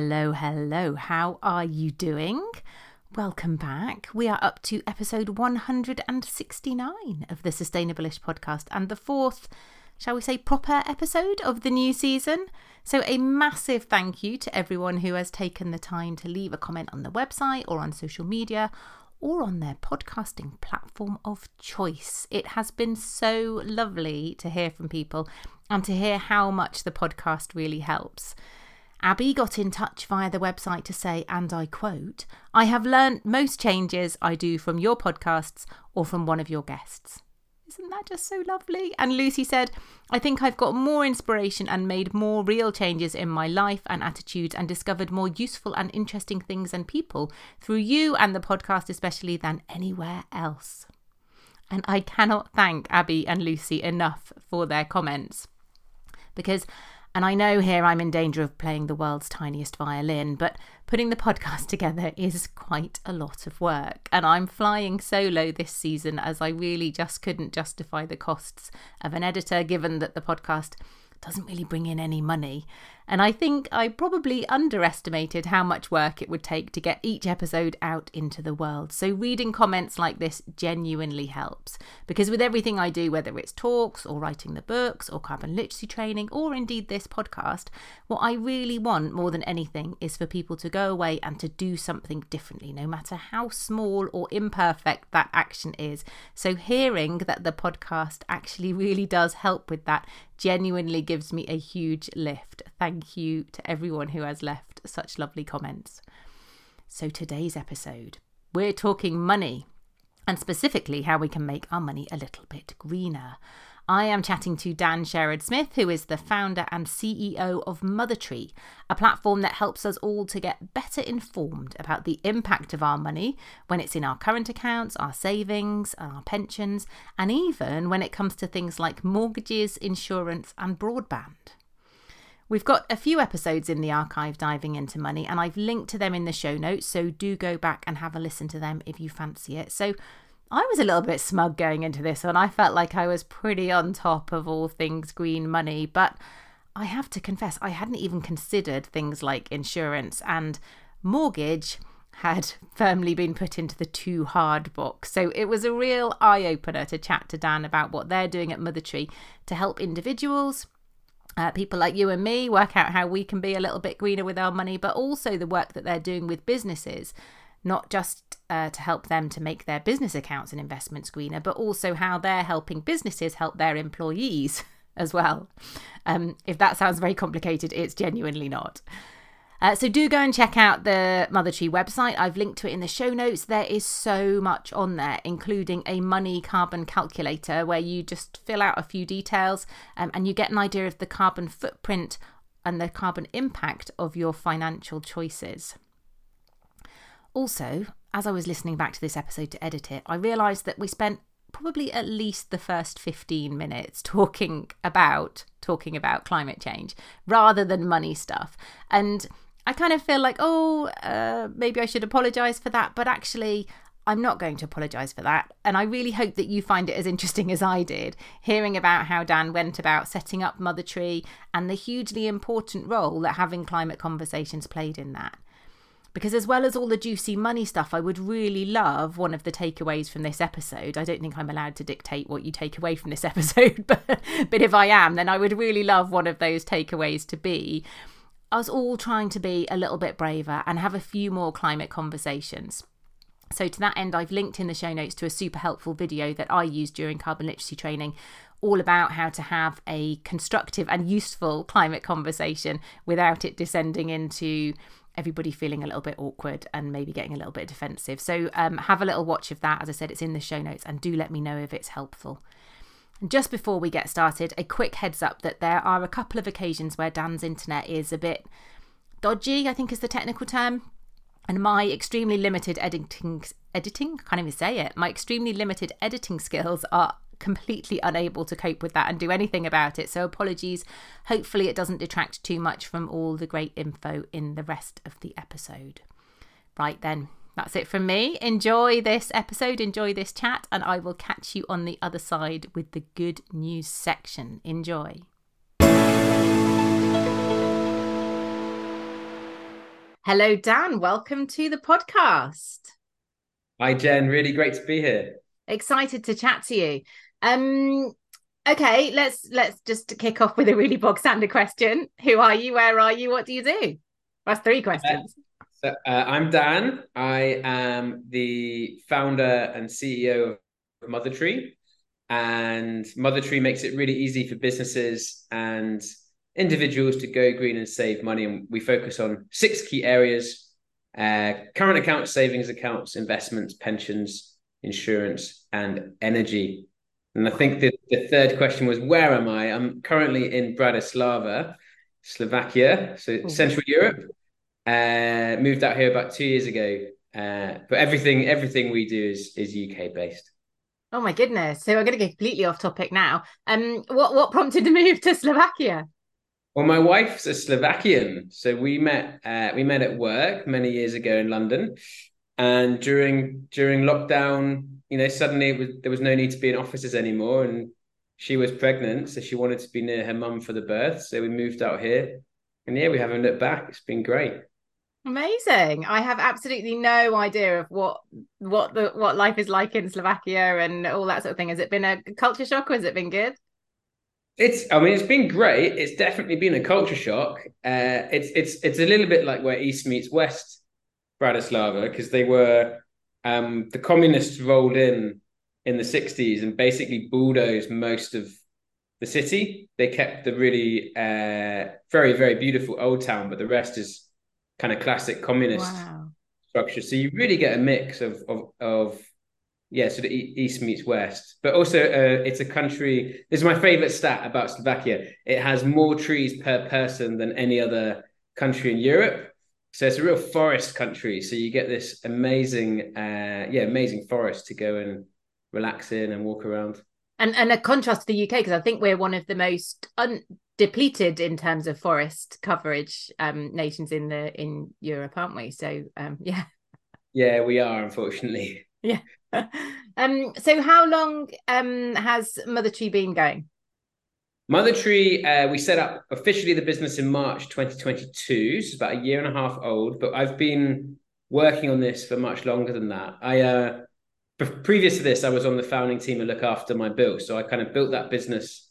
Hello, hello. How are you doing? Welcome back. We are up to episode 169 of the Sustainableish podcast and the fourth, shall we say, proper episode of the new season. So, a massive thank you to everyone who has taken the time to leave a comment on the website or on social media or on their podcasting platform of choice. It has been so lovely to hear from people and to hear how much the podcast really helps. Abby got in touch via the website to say, and I quote, I have learnt most changes I do from your podcasts or from one of your guests. Isn't that just so lovely? And Lucy said, I think I've got more inspiration and made more real changes in my life and attitudes and discovered more useful and interesting things and people through you and the podcast, especially than anywhere else. And I cannot thank Abby and Lucy enough for their comments because and I know here I'm in danger of playing the world's tiniest violin, but putting the podcast together is quite a lot of work. And I'm flying solo this season as I really just couldn't justify the costs of an editor, given that the podcast doesn't really bring in any money. And I think I probably underestimated how much work it would take to get each episode out into the world. So, reading comments like this genuinely helps. Because with everything I do, whether it's talks or writing the books or carbon literacy training or indeed this podcast, what I really want more than anything is for people to go away and to do something differently, no matter how small or imperfect that action is. So, hearing that the podcast actually really does help with that genuinely gives me a huge lift. Thank you to everyone who has left such lovely comments. So, today's episode, we're talking money and specifically how we can make our money a little bit greener. I am chatting to Dan Sherrard-Smith, who is the founder and CEO of MotherTree, a platform that helps us all to get better informed about the impact of our money when it's in our current accounts, our savings, our pensions, and even when it comes to things like mortgages, insurance, and broadband. We've got a few episodes in the archive diving into money, and I've linked to them in the show notes, so do go back and have a listen to them if you fancy it. So, I was a little bit smug going into this one. I felt like I was pretty on top of all things green money, but I have to confess, I hadn't even considered things like insurance and mortgage had firmly been put into the too hard box. So it was a real eye opener to chat to Dan about what they're doing at MotherTree to help individuals. Uh, people like you and me work out how we can be a little bit greener with our money, but also the work that they're doing with businesses not just uh, to help them to make their business accounts and investments greener, but also how they're helping businesses help their employees as well. Um, if that sounds very complicated, it's genuinely not. Uh, so do go and check out the MotherTree website. I've linked to it in the show notes. There is so much on there, including a money carbon calculator where you just fill out a few details um, and you get an idea of the carbon footprint and the carbon impact of your financial choices. Also, as I was listening back to this episode to edit it, I realised that we spent probably at least the first 15 minutes talking about talking about climate change rather than money stuff. And I kind of feel like, oh, uh, maybe I should apologize for that, but actually I'm not going to apologise for that. And I really hope that you find it as interesting as I did, hearing about how Dan went about setting up MotherTree and the hugely important role that having climate conversations played in that. Because as well as all the juicy money stuff, I would really love one of the takeaways from this episode. I don't think I'm allowed to dictate what you take away from this episode, but, but if I am, then I would really love one of those takeaways to be us all trying to be a little bit braver and have a few more climate conversations. So, to that end, I've linked in the show notes to a super helpful video that I used during carbon literacy training, all about how to have a constructive and useful climate conversation without it descending into everybody feeling a little bit awkward and maybe getting a little bit defensive. So um, have a little watch of that. As I said, it's in the show notes and do let me know if it's helpful. And just before we get started, a quick heads up that there are a couple of occasions where Dan's internet is a bit dodgy, I think is the technical term. And my extremely limited editing, editing, can't even say it, my extremely limited editing skills are completely unable to cope with that and do anything about it. So apologies. Hopefully, it doesn't detract too much from all the great info in the rest of the episode. Right then, that's it from me. Enjoy this episode, enjoy this chat, and I will catch you on the other side with the good news section. Enjoy. Hello, Dan. Welcome to the podcast. Hi, Jen. Really great to be here. Excited to chat to you. Um, okay, let's let's just kick off with a really bog standard question. Who are you? Where are you? What do you do? That's three questions. Uh, so, uh, I'm Dan. I am the founder and CEO of MotherTree, and MotherTree makes it really easy for businesses and individuals to go green and save money. And we focus on six key areas uh, current accounts, savings accounts, investments, pensions, insurance, and energy. And I think the, the third question was where am I? I'm currently in Bratislava, Slovakia, so mm-hmm. Central Europe. Uh, moved out here about two years ago. Uh, but everything everything we do is is UK based. Oh my goodness! So we're going to get completely off topic now. Um, what what prompted the move to Slovakia? Well, my wife's a Slovakian, so we met uh, we met at work many years ago in London, and during during lockdown, you know, suddenly was, there was no need to be in offices anymore, and she was pregnant, so she wanted to be near her mum for the birth, so we moved out here, and yeah, we haven't looked back. It's been great. Amazing. I have absolutely no idea of what what the what life is like in Slovakia and all that sort of thing. Has it been a culture shock or has it been good? It's, I mean, it's been great. It's definitely been a culture shock. Uh, it's, it's, it's a little bit like where East meets West, Bratislava, because they were, um, the communists rolled in in the '60s and basically bulldozed most of the city. They kept the really uh, very, very beautiful old town, but the rest is kind of classic communist wow. structure. So you really get a mix of of, of yeah, so the east meets west, but also uh, it's a country. This is my favorite stat about Slovakia. It has more trees per person than any other country in Europe. So it's a real forest country. So you get this amazing, uh, yeah, amazing forest to go and relax in and walk around. And and a contrast to the UK because I think we're one of the most un- depleted in terms of forest coverage um, nations in the in Europe, aren't we? So um, yeah. Yeah, we are unfortunately. Yeah. um. So, how long um has MotherTree been going? MotherTree, uh, we set up officially the business in March 2022. So it's about a year and a half old, but I've been working on this for much longer than that. I uh, previous to this, I was on the founding team and look after my bill. So I kind of built that business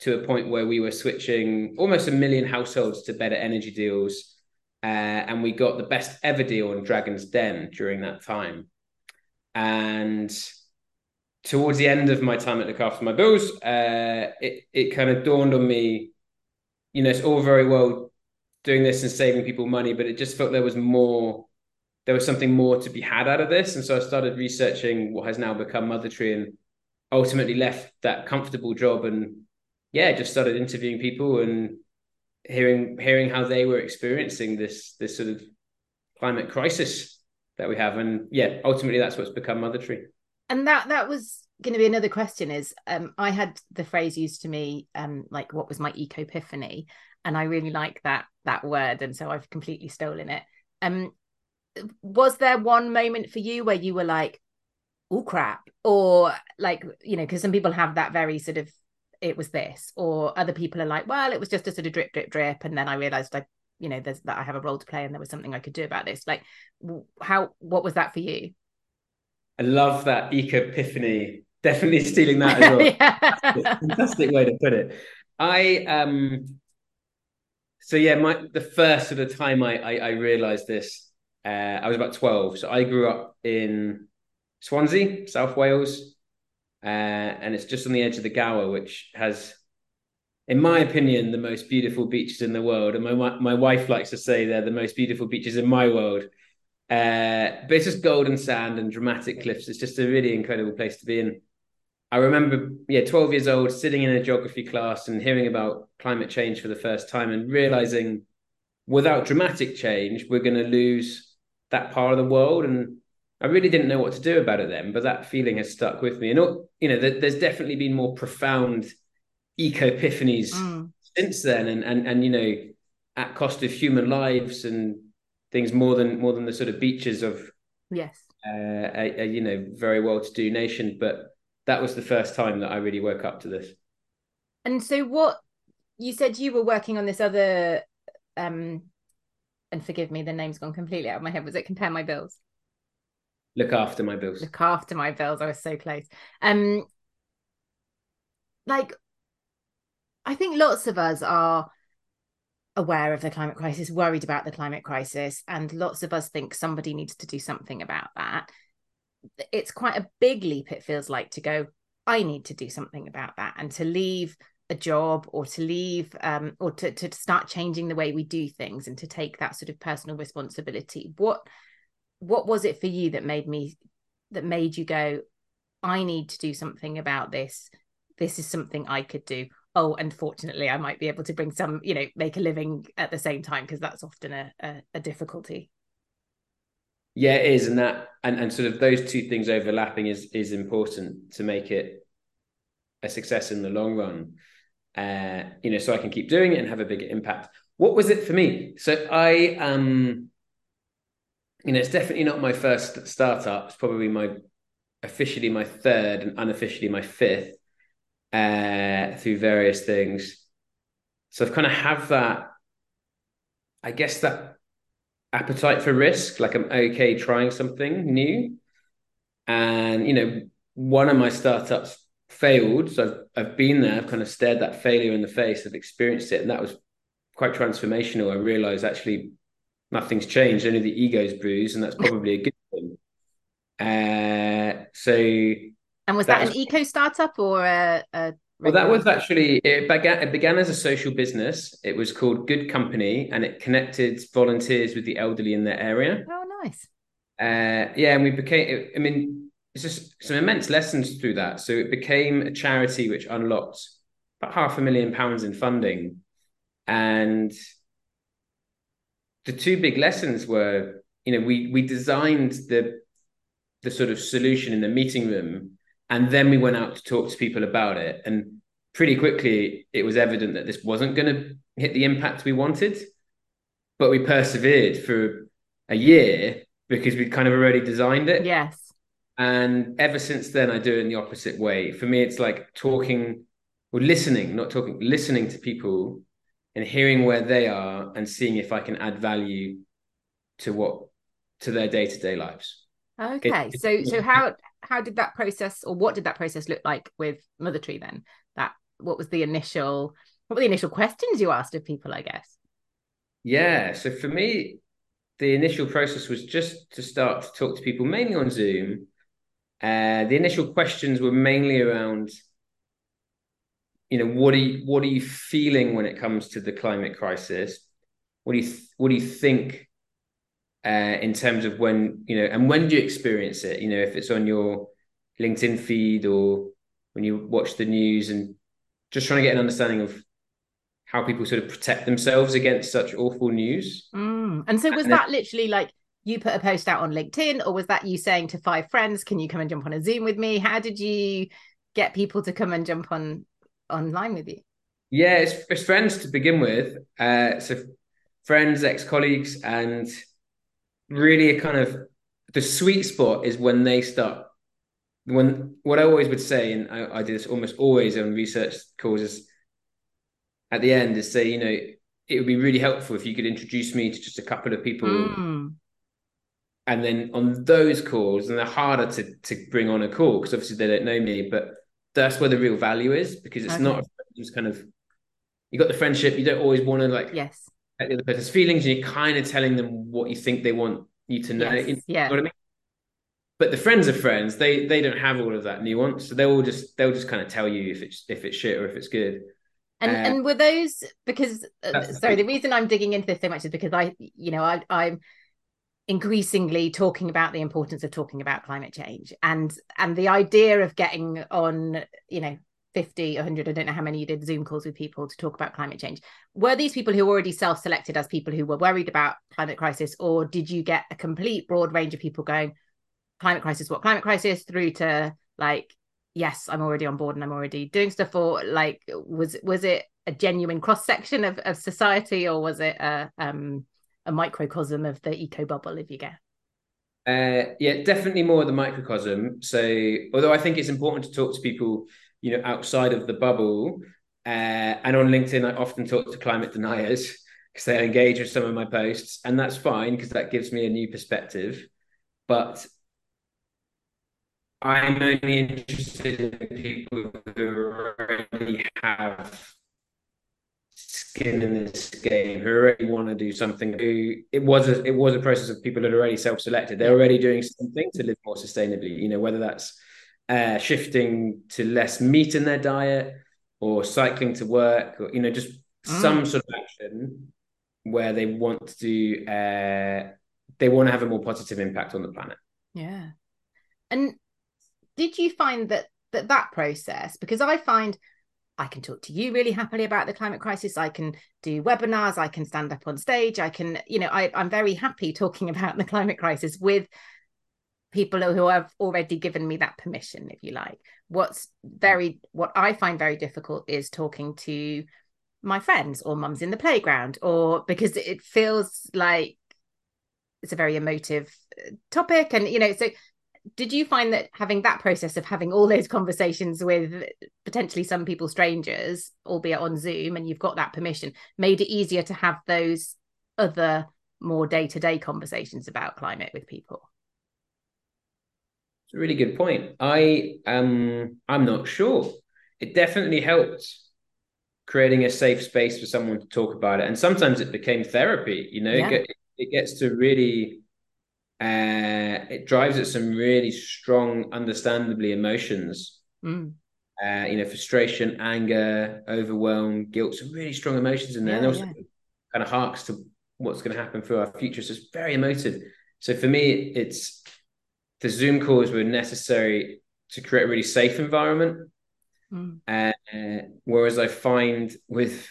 to a point where we were switching almost a million households to better energy deals. Uh, and we got the best ever deal on Dragon's Den during that time. And towards the end of my time at Look After My Bills, uh, it, it kind of dawned on me, you know, it's all very well doing this and saving people money, but it just felt there was more, there was something more to be had out of this. And so I started researching what has now become MotherTree and ultimately left that comfortable job and yeah, just started interviewing people and hearing hearing how they were experiencing this this sort of climate crisis that we have and yeah ultimately that's what's become MotherTree and that that was going to be another question is um i had the phrase used to me um like what was my eco epiphany and i really like that that word and so i've completely stolen it. Um was there one moment for you where you were like oh crap or like you know because some people have that very sort of it was this or other people are like well it was just a sort of drip drip drip and then i realized i you know there's that i have a role to play and there was something i could do about this. Like how what was that for you i love that eco epiphany definitely stealing that as well yeah. fantastic way to put it i um so yeah my the first sort of time i i, I realized this uh, i was about 12 so i grew up in swansea south wales uh, and it's just on the edge of the gower which has in my opinion, the most beautiful beaches in the world. And my my wife likes to say they're the most beautiful beaches in my world. Uh, but it's just golden sand and dramatic cliffs. It's just a really incredible place to be in. I remember, yeah, 12 years old, sitting in a geography class and hearing about climate change for the first time and realizing without dramatic change, we're going to lose that part of the world. And I really didn't know what to do about it then, but that feeling has stuck with me. And, you know, there's definitely been more profound eco epiphanies mm. since then, and and and you know, at cost of human lives and things more than more than the sort of beaches of yes, uh, a, a you know very well to do nation. But that was the first time that I really woke up to this. And so, what you said you were working on this other um and forgive me, the name's gone completely out of my head. Was it compare my bills? Look after my bills. Look after my bills. I was so close. Um, like, I think lots of us are aware of the climate crisis, worried about the climate crisis, and lots of us think somebody needs to do something about that. It's quite a big leap, it feels like, to go, I need to do something about that, and to leave a job or to leave um, or to, to start changing the way we do things and to take that sort of personal responsibility. What what was it for you that made me that made you go, I need to do something about this? This is something I could do oh unfortunately i might be able to bring some you know make a living at the same time because that's often a, a, a, difficulty. Yeah it is and that and, and sort of those two things overlapping is is important to make it a success in the long run uh you know so i can keep doing it and have a bigger impact. What was it for me? So i um you know it's definitely not my first startup. It's probably my officially my third and unofficially my fifth uh, through various things. So I've kind of have that, I guess that appetite for risk. Like I'm okay trying something new, and you know, one of my startups failed. So I've I've been there. I've kind of stared that failure in the face. I've experienced it, and that was quite transformational. I realized actually nothing's changed. Only the ego's bruised, and that's probably a good thing. Uh, so and was that, that an eco startup or a, a well, that was actually it began. It began as a social business. It was called Good Company, and it connected volunteers with the elderly in their area. Oh, nice. Uh, yeah, and we became. I mean, it's just some immense lessons through that. So it became a charity which unlocked about half a million pounds in funding, and the two big lessons were, you know, we we designed the the sort of solution in the meeting room and then we went out to talk to people about it. And pretty quickly, it was evident that this wasn't going to hit the impact we wanted. But we persevered for a year because we'd kind of already designed it. Yes. And ever since then, I do it in the opposite way. For me, it's like talking or listening, not talking, listening to people and hearing where they are and seeing if I can add value to what to their day to day lives. Okay, it, so so how how did that process or what did that process look like with MotherTree then? That what was the initial what were the initial questions you asked of people, I guess? Yeah, so for me, the initial process was just to start to talk to people mainly on Zoom. Uh, the initial questions were mainly around, you know, what are you what are you feeling when it comes to the climate crisis? What do you what do you think uh, in terms of when you know and when do you experience it? You know if it's on your linkedin feed or when you watch the news and just trying to get an understanding of how people sort of protect themselves against such awful news. Mm. and so was and that then, literally like you put a post out on linkedin or was that you saying to five friends can you come and jump on a zoom with me? How did you get people to come and jump on online with you? Yeah it's, it's friends to begin with. Uh so friends ex-colleagues and really a kind of the sweet spot is when they start when what I always would say, and I, I do this almost always on research causes at the end is say, you know, it would be really helpful if you could introduce me to just a couple of people. Mm. And then on those calls, and they're harder to to bring on a call because obviously they don't know me, but that's where the real value is because it's okay. not just kind of you got the friendship. You don't always want to like yes the other person's feelings and you're kind of telling them what you think they want you to know. Yes, you know yeah. what I mean? But the friends of friends, they they don't have all of that nuance. So they'll just they'll just kind of tell you if it's if it's shit or if it's good. And uh, and were those because uh, sorry, the reason I'm digging into this so much is because I you know I I'm increasingly talking about the importance of talking about climate change and and the idea of getting on you know 50 100 i don't know how many you did zoom calls with people to talk about climate change. Were these people who already self-selected as people who were worried about climate crisis or did you get a complete broad range of people going climate crisis what climate crisis? through to like yes i'm already on board and i'm already doing stuff or like was was it a genuine cross section of, of society or was it a um a microcosm of the eco bubble if you get? Uh, yeah, definitely more the microcosm. So, although I think it's important to talk to people you know, outside of the bubble. Uh, and on LinkedIn, I often talk to climate deniers because they engage with some of my posts, and that's fine because that gives me a new perspective. But I'm only interested in people who already have skin in this game, who already want to do something. Who it was a it was a process of people that already self-selected. They're already doing something to live more sustainably. You know, whether that's uh, shifting to less meat in their diet or cycling to work, or you know, just mm. some sort of action where they want to do. Uh, they want to have a more positive impact on the planet. Yeah, and did you find that that that process because i find i can talk to you really happily about the climate crisis i can do webinars i can stand up on stage i can you know I, i'm very happy talking about the climate crisis with people who have already given me that permission if you like. What's very what i find very difficult is talking to my friends or mums in the playground or because it feels like it's a very emotive uh, topic. And you know so did you find that having that process of having all those conversations with potentially some people strangers albeit on zoom and you've got that permission made it easier to have those other more day-to-day conversations about climate with people a really good point i um i'm not sure it definitely helped creating a safe space for someone to talk about it and sometimes it became therapy you know yeah. it, it gets to really uh, it drives at some really strong, understandably emotions. Mm. Uh, you know, frustration, anger, overwhelm, guilt, some really strong emotions in there. Yeah, and also yeah. kind of harks to what's going to happen for our future. So it's very emotive. So for me, it's the Zoom calls were necessary to create a really safe environment. Mm. Uh, whereas I find with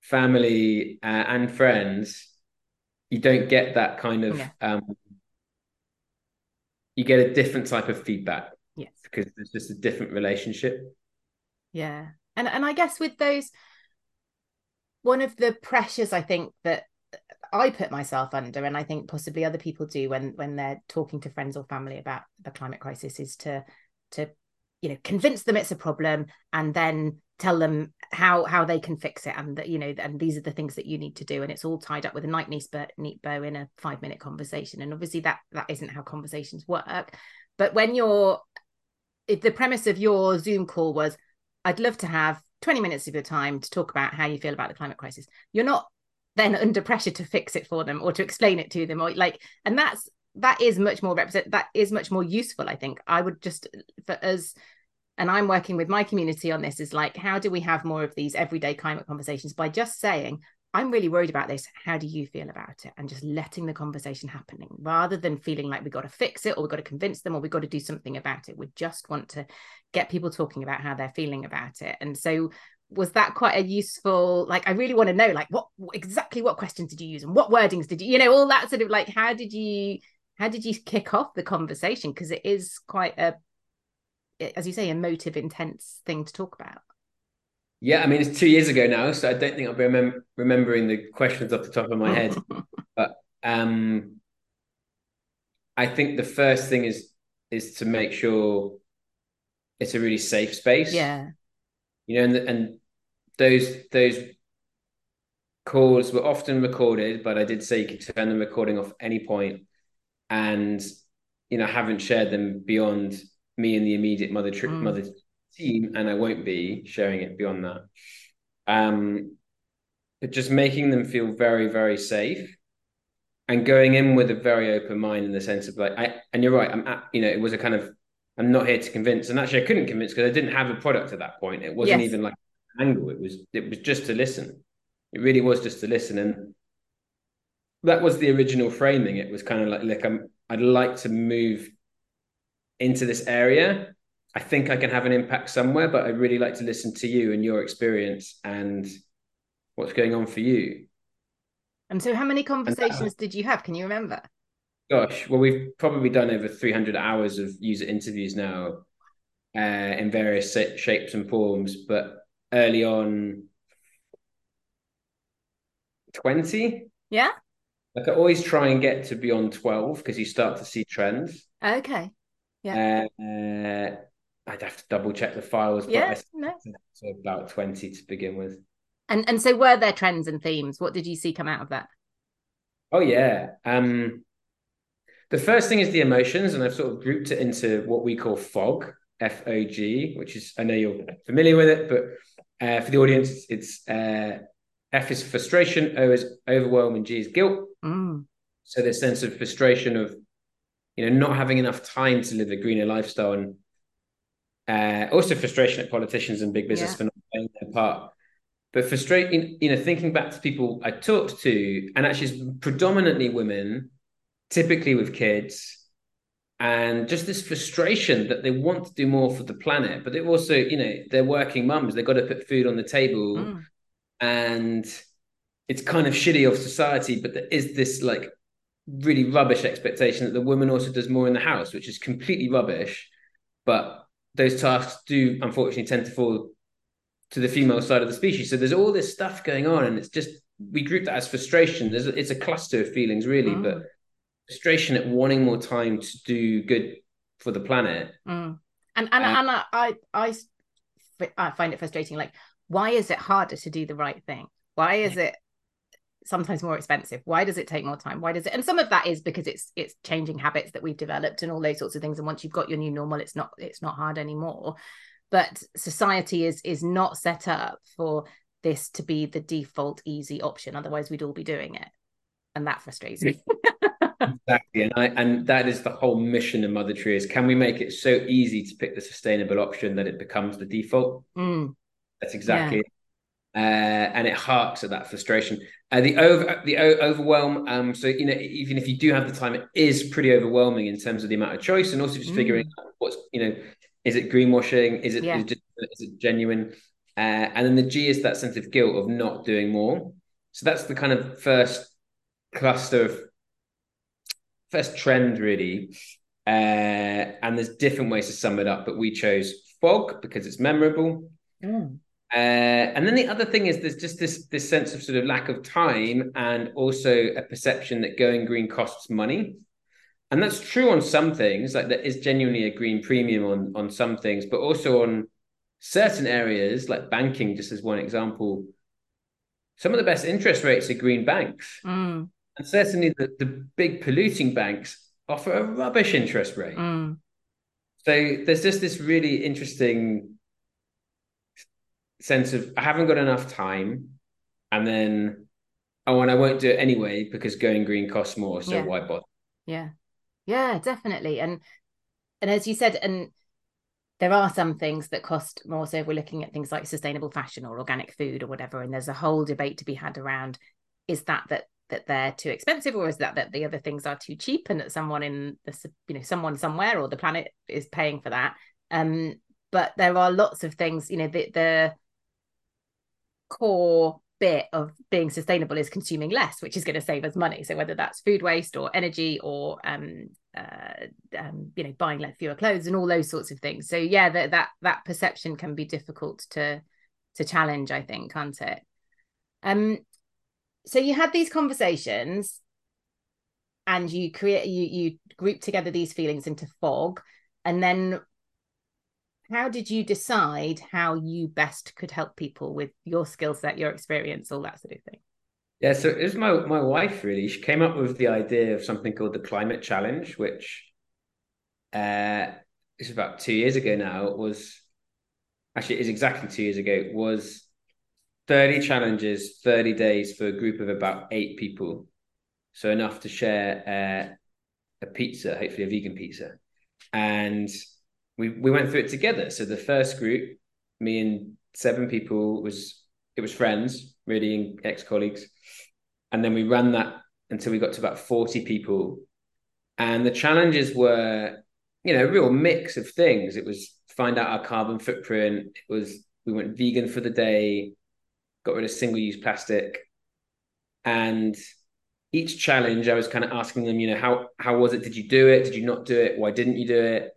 family uh, and friends, you don't get that kind of yeah. um, you get a different type of feedback. Yes. Because there's just a different relationship. Yeah. And and I guess with those one of the pressures I think that I put myself under, and I think possibly other people do when when they're talking to friends or family about the climate crisis, is to to you know convince them it's a problem and then tell them how how they can fix it. And that you know and these are the things that you need to do. And it's all tied up with a nice neat, neat bow in a five minute conversation. And obviously that that isn't how conversations work. But when you're if the premise of your zoom call was i'd love to have 20 minutes of your time to talk about how you feel about the climate crisis you're not then under pressure to fix it for them or to explain it to them or like and that's that is much more represent that is much more useful i think i would just for us and I'm working with my community on this is like, how do we have more of these everyday climate conversations by just saying, I'm really worried about this. How do you feel about it? And just letting the conversation happening rather than feeling like we've got to fix it or we've got to convince them or we've got to do something about it. We just want to get people talking about how they're feeling about it. And so was that quite a useful like i really want to know like what exactly what questions did you use and what wordings did you you know all that sort of like how did you how did you kick off the conversation because it is quite a as you say, emotive, intense thing to talk about. Yeah, I mean, it's two years ago now, so I don't think I'll be remem- remembering the questions off the top of my head. but um, I think the first thing is is to make sure it's a really safe space. Yeah, you know, and and those those calls were often recorded, but I did say you could turn the recording off any point, and you know, haven't shared them beyond me and the immediate mother tri- mm. mother team, and I won't be sharing it beyond that. Um, but just making them feel very, very safe, and going in with a very open mind in the sense of like, I and you're right, I'm at, you know, it was a kind of I'm not here to convince, and actually I couldn't convince because I didn't have a product at that point. It wasn't yes. even like angle. It was it was just to listen. It really was just to listen, and that was the original framing. It was kind of like, like I'm, I'd like to move into this area, I think I can have an impact somewhere, but I'd really like to listen to you and your experience and what's going on for you. And so, how many conversations did you have? Can you remember? Gosh, well, we've probably done over 300 hours of user interviews now uh, in various shapes and forms, but early on, 20. Yeah. Like I always try and get to beyond 12 because you start to see trends. Okay. Yeah. Uh, I'd have to double check the files. Yeah, no. So about 20 to begin with. And and so were there trends and themes? What did you see come out of that? Oh yeah. Um the first thing is the emotions, and I've sort of grouped it into what we call FOG, F O G, which is I know you're familiar with it, but uh, for the audience, it's uh, F is frustration, O is overwhelm, and G is guilt. Mm. So this sense of frustration of you know not having enough time to live a greener lifestyle, and uh, also frustration at politicians and big business yeah. for not playing their part. But frustrating, you know, thinking back to people I talked to, and actually it's predominantly women, typically with kids, and just this frustration that they want to do more for the planet, but they also, you know, they're working mums, they've got to put food on the table, mm. and it's kind of shitty of society, but there is this like really rubbish expectation that the woman also does more in the house, which is completely rubbish. But those tasks do unfortunately tend to fall to the female side of the species. So there's all this stuff going on, and it's just we group that as frustration. There's it's a cluster of feelings really, mm. but frustration at wanting more time to do good for the planet. Mm. And and um, and I, I I find it frustrating. Like, why is it harder to do the right thing? Why is it sometimes more expensive why does it take more time why does it and some of that is because it's it's changing habits that we've developed and all those sorts of things and once you've got your new normal it's not it's not hard anymore but society is is not set up for this to be the default easy option otherwise we'd all be doing it and that frustrates me exactly and i and that is the whole mission of MotherTree is can we make it so easy to pick the sustainable option that it becomes the default mm. that's exactly yeah. Uh, and it harks at that frustration. Uh, the over the o- overwhelm. Um, so you know, even if you do have the time, it is pretty overwhelming in terms of the amount of choice, and also just mm. figuring out what's you know, is it greenwashing? Is it yeah. is, it, is it genuine? Uh, and then the G is that sense of guilt of not doing more. So that's the kind of first cluster of first trend really. Uh, and there's different ways to sum it up, but we chose fog because it's memorable. Mm. Uh, and then the other thing is there's just this this sense of sort of lack of time and also a perception that going green costs money. And that's true on some things, like there is genuinely a green premium on on some things, but also on certain areas like banking, just as one example, some of the best interest rates are green banks. Mm. And certainly the, the big polluting banks offer a rubbish interest rate. Mm. So there's just this really interesting sense of I haven't got enough time, and then oh, and I won't do it anyway because going green costs more. So yeah. why bother? Yeah, yeah, definitely. And and as you said, and there are some things that cost more. So if we're looking at things like sustainable fashion or organic food or whatever, and there's a whole debate to be had around is that that that they're too expensive or is that that the other things are too cheap and that someone in the you know someone somewhere or the planet is paying for that um but there are lots of things you know the the core bit of being sustainable is consuming less, which is going to save us money. So whether that's food waste or energy or um, uh, um, you know buying less fewer clothes and all those sorts of things. So yeah, that that that perception can be difficult to to challenge. I think, can't it? Um, so you had these conversations, and you create you you group together these feelings into fog, and then how did you decide how you best could help people with your skill set, your experience, all that sort of thing? Yeah, so it was my my wife really. She came up with the idea of something called the Climate Challenge, which uh it's about two years ago now. It was actually it is exactly two years ago. Was 30 challenges, 30 days for a group of about eight people. So enough to share uh, a pizza, hopefully a vegan pizza. And we we went through it together. So the first group, me and seven people, was it was friends, really and ex colleagues, and then we ran that until we got to about forty people, and the challenges were, you know, a real mix of things. It was find out our carbon footprint. It was we went vegan for the day, got rid of single use plastic, and each challenge I was kind of asking them, you know, how how was it? Did you do it? Did you not do it? Why didn't you do it?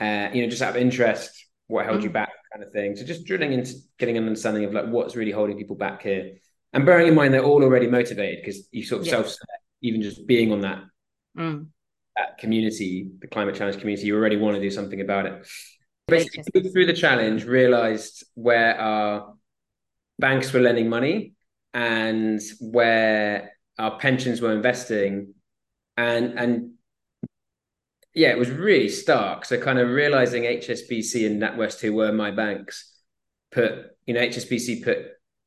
uh, you know, just out of interest, what held mm. you back, kind of thing. So just drilling into getting an understanding of like what's really holding people back here, and bearing in mind they're all already motivated because you sort of yeah. self even just being on that mm. that community, the climate challenge community, you already want to do something about it. Basically, through the challenge, realized where our banks were lending money and where our pensions were investing and and yeah it was really stark so kind of realizing hsbc and natwest who were my banks put you know hsbc put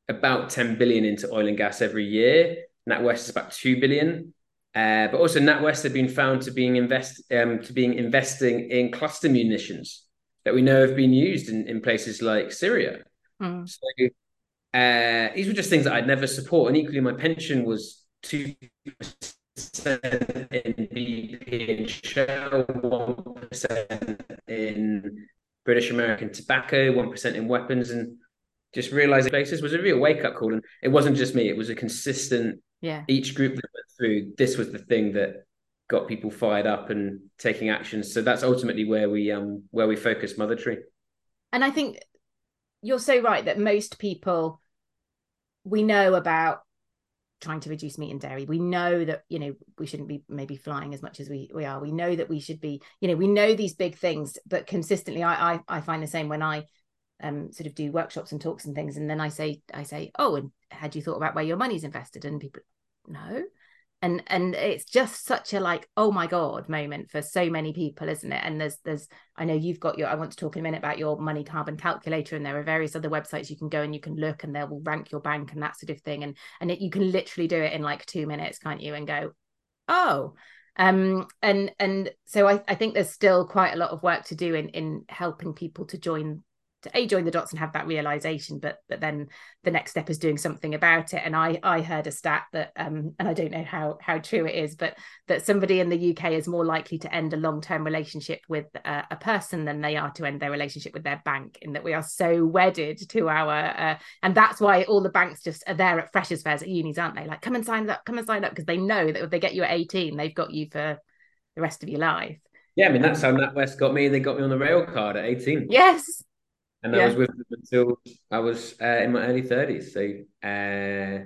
about 10 billion into oil and gas every year natwest is about 2 billion uh, but also NatWest have been found to being invest um, to being investing in cluster munitions that we know have been used in, in places like Syria. Mm. So uh, these were just things that I'd never support, and equally my pension was two percent in BP and Shell, one percent in British American tobacco, one percent in weapons, and just realizing places was a real wake up call. And it wasn't just me; it was a consistent. Yeah. Each group that went through this was the thing that got people fired up and taking action. So that's ultimately where we um where we focus MotherTree. And I think you're so right that most people we know about trying to reduce meat and dairy. We know that you know we shouldn't be maybe flying as much as we we are. We know that we should be you know we know these big things but consistently i i, I find the same when i um sort of do workshops and talks and things and then i say i say oh and had you thought about where your money's invested? And people no and and it's just such a like oh my god moment for so many people isn't it? And there's there's i know you've got your i want to talk in a minute about your money carbon calculator and there are various other websites you can go and you can look and they will rank your bank and that sort of thing. And and it, you can literally do it in like two minutes can't you? And go oh. Um and and so I, I think there's still quite a lot of work to do in in helping people to join to a join the dots and have that realization but but then the next step is doing something about it and i i heard a stat that um and i don't know how how true it is but that somebody in the uk is more likely to end a long-term relationship with uh, a person than they are to end their relationship with their bank in that we are so wedded to our uh, and that's why all the banks just are there at freshers fairs at unis aren't they like come and sign up come and sign up because they know that if they get you at 18 they've got you for the rest of your life yeah, I mean that's how NatWest got me. They got me on the rail card at 18. Yes, and I was with them until I was uh, in my early thirties. So uh,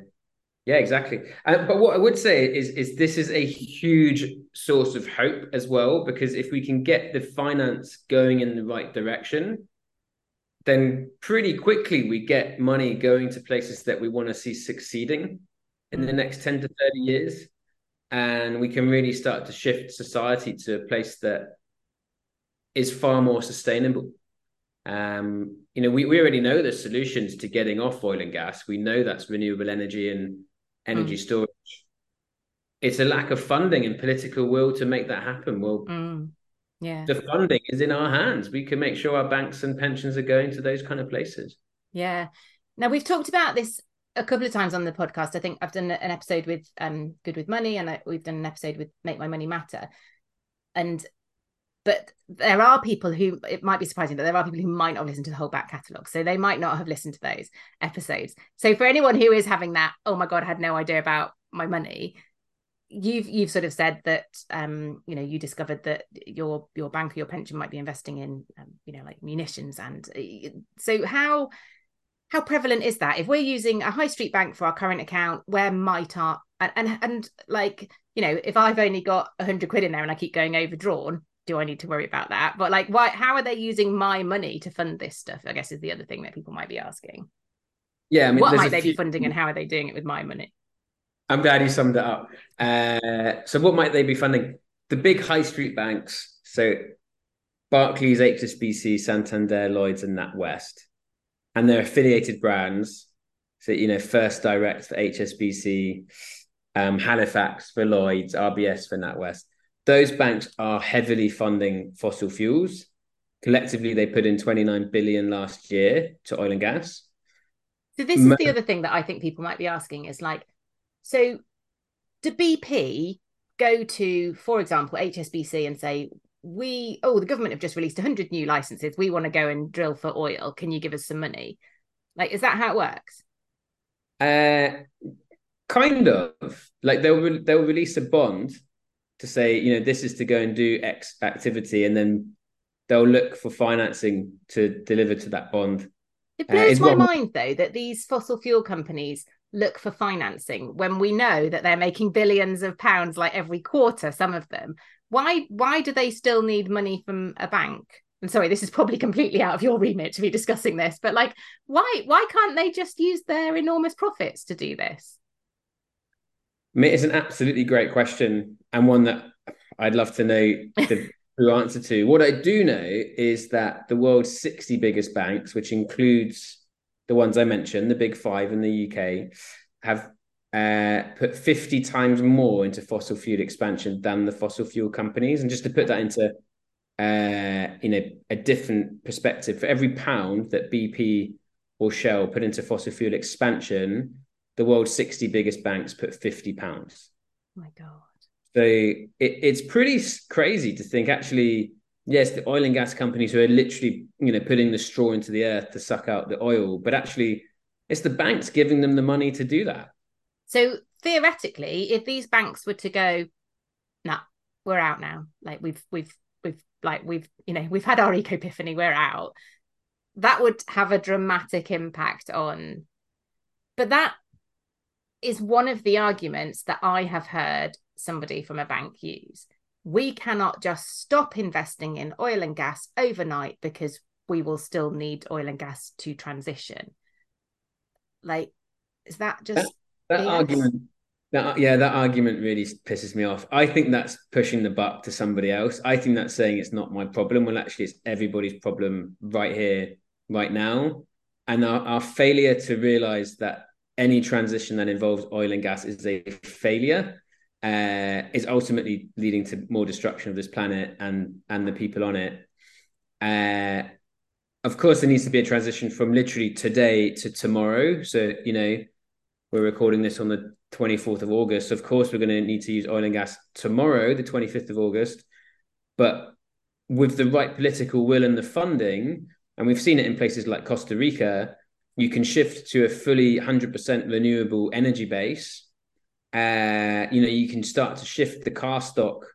yeah, exactly. Uh, but what I would say is is this is a huge source of hope as well because if we can get the finance going in the right direction, then pretty quickly we get money going to places that we want to see succeeding in the next 10 to 30 years and we can really start to shift society to a place that is far more sustainable um, you know, we, we already know the solutions to getting off oil and gas. We know that's renewable energy and energy mm. storage. It's a lack of funding and political will to make that happen. Well, mm. yeah, the funding is in our hands. We can make sure our banks and pensions are going to those kind of places. Yeah. Now we've talked about this a couple of times on the podcast. I think I've done an episode with um Good with Money, and we've done an episode with Make My Money Matter. And but there are people who it might be surprising but there are people who might not listen to the whole back catalogue so they might not have listened to those episodes. So for anyone who is having that oh my god i had no idea about my money you've you've sort of said that um you know you discovered that your your bank or your pension might be investing in um, you know like munitions and uh, so how how prevalent is that? If we're using a high street bank for our current account where might our and and, and like you know if i've only got 100 quid in there and i keep going overdrawn do I need to worry about that? But like, why? How are they using my money to fund this stuff? I guess is the other thing that people might be asking. Yeah, I mean, what might they few... be funding, and how are they doing it with my money? I'm glad you summed it up. Uh, so, what might they be funding? The big high street banks. So, Barclays, HSBC, Santander, Lloyds, and NatWest, and their affiliated brands. So, you know, First Direct for HSBC, um, Halifax for Lloyds, RBS for NatWest those banks are heavily funding fossil fuels. Collectively, they put in 29 billion last year to oil and gas. So this is the other thing that I think people might be asking is like, so do BP go to, for example, HSBC and say, we, oh, the government have just released 100 new licenses. We want to go and drill for oil. Can you give us some money? Like, is that how it works? Uh, kind of. Like they'll re- they'll release a bond to say, you know, this is to go and do X activity, and then they'll look for financing to deliver to that bond. It uh, blows uh, my mind though that these fossil fuel companies look for financing when we know that they're making billions of pounds like every quarter some of them why why do they still need money from a bank and sorry, this is probably completely out of your remit to be discussing this, but like, why why can't they just use their enormous profits to do this? It's an absolutely great question and one that I'd love to know the true answer to. What I do know is that the world's 60 biggest banks, which includes the ones I mentioned, the big five in the UK, have uh, put 50 times more into fossil fuel expansion than the fossil fuel companies. And just to put that into uh, in a, a different perspective, for every pound that BP or Shell put into fossil fuel expansion, the world's 60 biggest banks put 50 pounds. Oh my God. So it, it's pretty crazy to think actually, yes, the oil and gas companies who are literally, you know, putting the straw into the earth to suck out the oil, but actually it's the banks giving them the money to do that. So theoretically, if these banks were to go, nah, we're out now. Like we've we've we've like we've you know we've had our eco epiphany, we're out. That would have a dramatic impact on. But that is one of the arguments that I have heard somebody from a bank use. We cannot just stop investing in oil and gas overnight because we will still need oil and gas to transition. Like, is that just that, that argument? That yeah, that argument really pisses me off. I think that's pushing the buck to somebody else. I think that's saying it's not my problem. Well, actually, it's everybody's problem right here, right now. And our, our failure to realize that any transition that involves oil and gas is a failure uh, is ultimately leading to more destruction of this planet and and the people on it. Uh, of course, there needs to be a transition from literally today to tomorrow. So you know, we're recording this on the 24th of August. Of course, we're going to need to use oil and gas tomorrow, the 25th of August. But with the right political will and the funding, and we've seen it in places like Costa Rica, you can shift to a fully 100% renewable energy base. Uh, you know, you can start to shift the car stock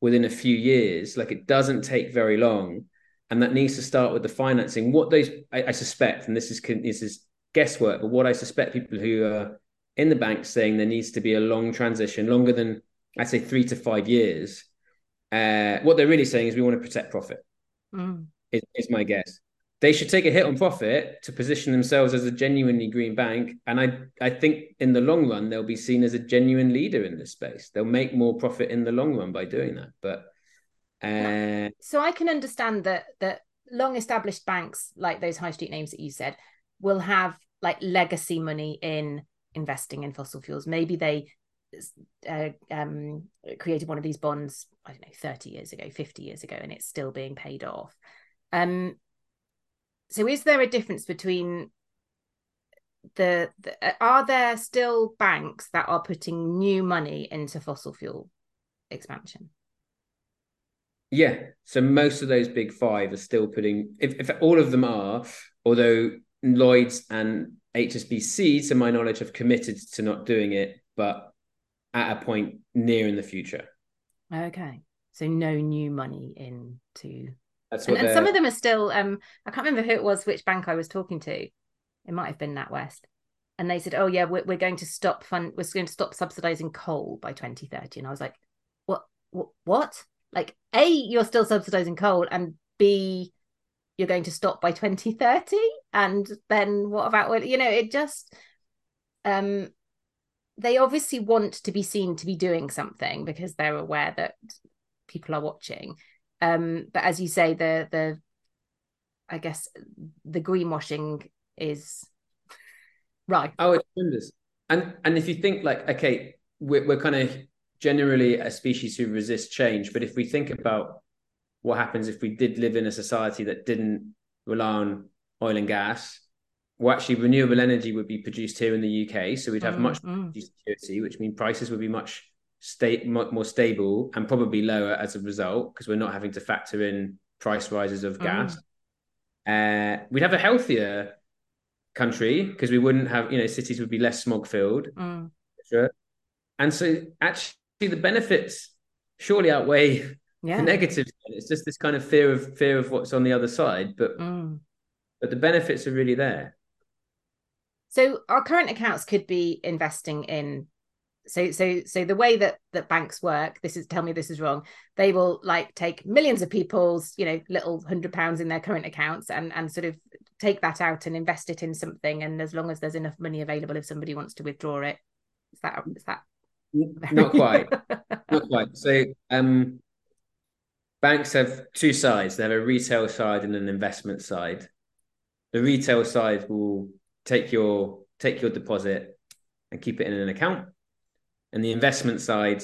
within a few years. Like it doesn't take very long, and that needs to start with the financing. What those I, I suspect, and this is this is guesswork, but what I suspect people who are in the bank saying there needs to be a long transition, longer than I'd say three to five years. Uh, what they're really saying is we want to protect profit. Mm. Is, is my guess they should take a hit on profit to position themselves as a genuinely green bank. And I, I think in the long run, they'll be seen as a genuine leader in this space. They'll make more profit in the long run by doing that. But uh... so I can understand that that long established banks like those high street names that you said will have like legacy money in investing in fossil fuels. Maybe they uh, um, created one of these bonds, I don't know, 30 years ago, 50 years ago, and it's still being paid off. Um, so is there a difference between the, the, uh, are there still banks that are putting new money into fossil fuel expansion? Yeah so most of those big five are still putting if, if all of them are although lloyds and hsbc to my knowledge have committed to not doing it but at a point near in the future. Okay so no new money into that's and, and some of them are still. Um, I can't remember who it was, which bank I was talking to. It might have been NatWest, and they said, "Oh yeah, we're, we're going to stop fund. We're going to stop subsidizing coal by 2030." And I was like, "What? What? What? Like, a, you're still subsidizing coal, and b, you're going to stop by 2030, and then what about you know? It just, um, they obviously want to be seen to be doing something because they're aware that people are watching um, but as you say, the the I guess the greenwashing is right. Oh, it's tremendous. And and if you think like, okay, we're we're kind of generally a species who resist change, but if we think about what happens if we did live in a society that didn't rely on oil and gas, well, actually, renewable energy would be produced here in the UK, so we'd have mm, much mm. security, which means prices would be much stay more stable and probably lower as a result because we're not having to factor in price rises of gas. Mm. Uh, we'd have a healthier country because we wouldn't have you know cities would be less smog filled. Mm. Sure. And so actually the benefits surely outweigh yeah. the negatives. It's just this kind of fear of fear of what's on the other side, but mm. but the benefits are really there. So our current accounts could be investing in so so so the way that that banks work this is tell me this is wrong they will like take millions of people's you know little hundred pounds in their current accounts and and sort of take that out and invest it in something. And as long as there's enough money available if somebody wants to withdraw it is that is that not quite. Not quite. So um banks have two sides. They have a retail side and an investment side. The retail side will take your take your deposit and keep it in an account and the investment side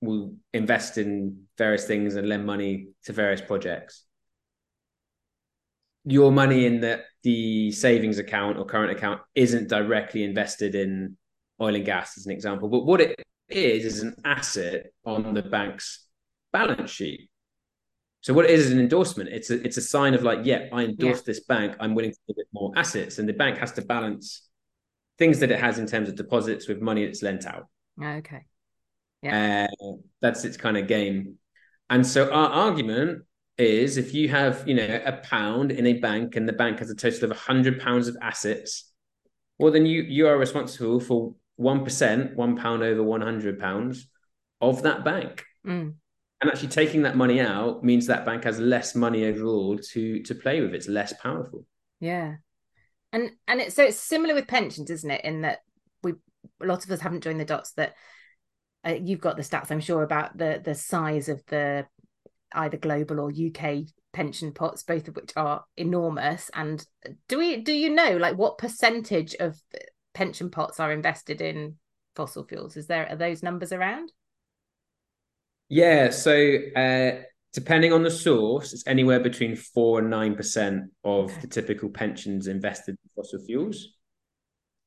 will invest in various things and lend money to various projects. Your money in the, the savings account or current account isn't directly invested in oil and gas as an example but what it is is an asset on the bank's balance sheet. So what it is is an endorsement. It's a it's a sign of like yeah i endorse yeah. this bank. I'm willing to give it more assets. And the bank has to balance things that it has in terms of deposits with money that's lent out Okay. Yeah. Uh, that's its kind of game. And so our argument is if you have, you know, a pound in a bank and the bank has a total of 100 pounds of assets, well, then you you are responsible for 1%, one pound over 100 pounds of that bank. Mm. And actually taking that money out means that bank has less money overall to to play with. It's less powerful. Yeah. And and it's so it's similar with pensions, isn't it? In that a lot of us haven't joined the dots that uh, you've got the stats i'm sure about the the size of the either global or uk pension pots both of which are enormous. And do we do you know like what percentage of pension pots are invested in fossil fuels? Is there are those numbers around? Yeah so uh depending on the source it's anywhere between 4 and 9% of okay. the typical pensions invested in fossil fuels.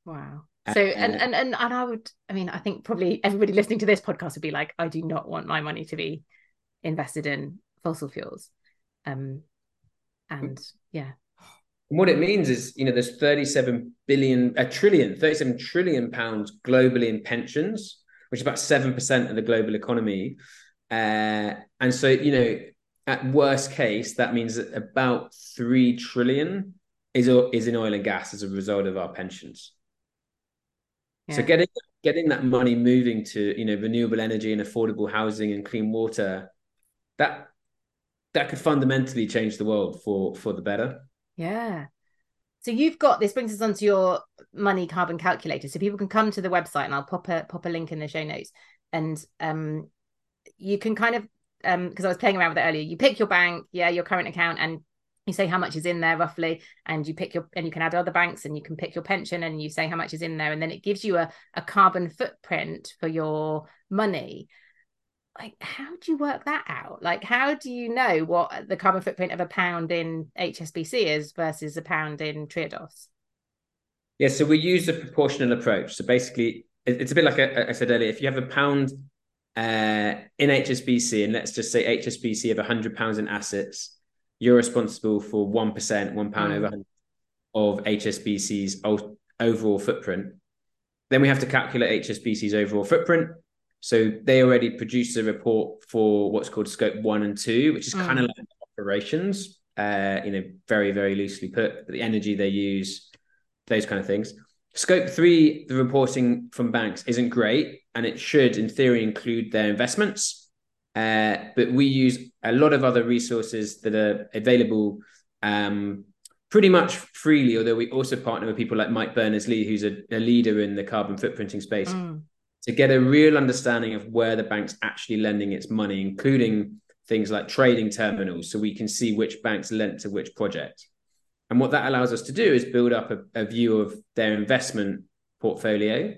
Wow so and, and and and I would I mean I think probably everybody listening to this podcast would be like I do not want my money to be invested in fossil fuels. Um and yeah. What it means is you know there's 37 billion a trillion 37 trillion pounds globally in pensions which is about 7% of the global economy. Uh, and so you know at worst case that means that about 3 trillion is is in oil and gas as a result of our pensions yeah. So getting getting that money moving to you know renewable energy and affordable housing and clean water, that that could fundamentally change the world for for the better. Yeah. So you've got this brings us onto your money carbon calculator. So people can come to the website and I'll pop a pop a link in the show notes. And um you can kind of um because I was playing around with it earlier, you pick your bank, yeah, your current account, and you say how much is in there roughly and you pick your and you can add other banks and you can pick your pension and you say how much is in there and then it gives you a, a carbon footprint for your money. Like how do you work that out? Like how do you know what the carbon footprint of a pound in hsbc is versus a pound in triodos? Yeah so we use a proportional approach. So basically it's a bit like I said earlier if you have a pound uh, in hsbc and let's just say hsbc have 100 pounds in assets you're responsible for 1%, one pound mm. over of HSBC's overall footprint. Then we have to calculate HSBC's overall footprint. So they already produced a report for what's called scope one and two, which is mm. kind of like operations, uh, you know, very, very loosely put, the energy they use, those kind of things. Scope three, the reporting from banks isn't great, and it should, in theory, include their investments uh, but we use a lot of other resources that are available um, pretty much freely, although we also partner with people like Mike Berners Lee, who's a, a leader in the carbon footprinting space, mm. to get a real understanding of where the bank's actually lending its money, including things like trading terminals, so we can see which banks lent to which project. And what that allows us to do is build up a, a view of their investment portfolio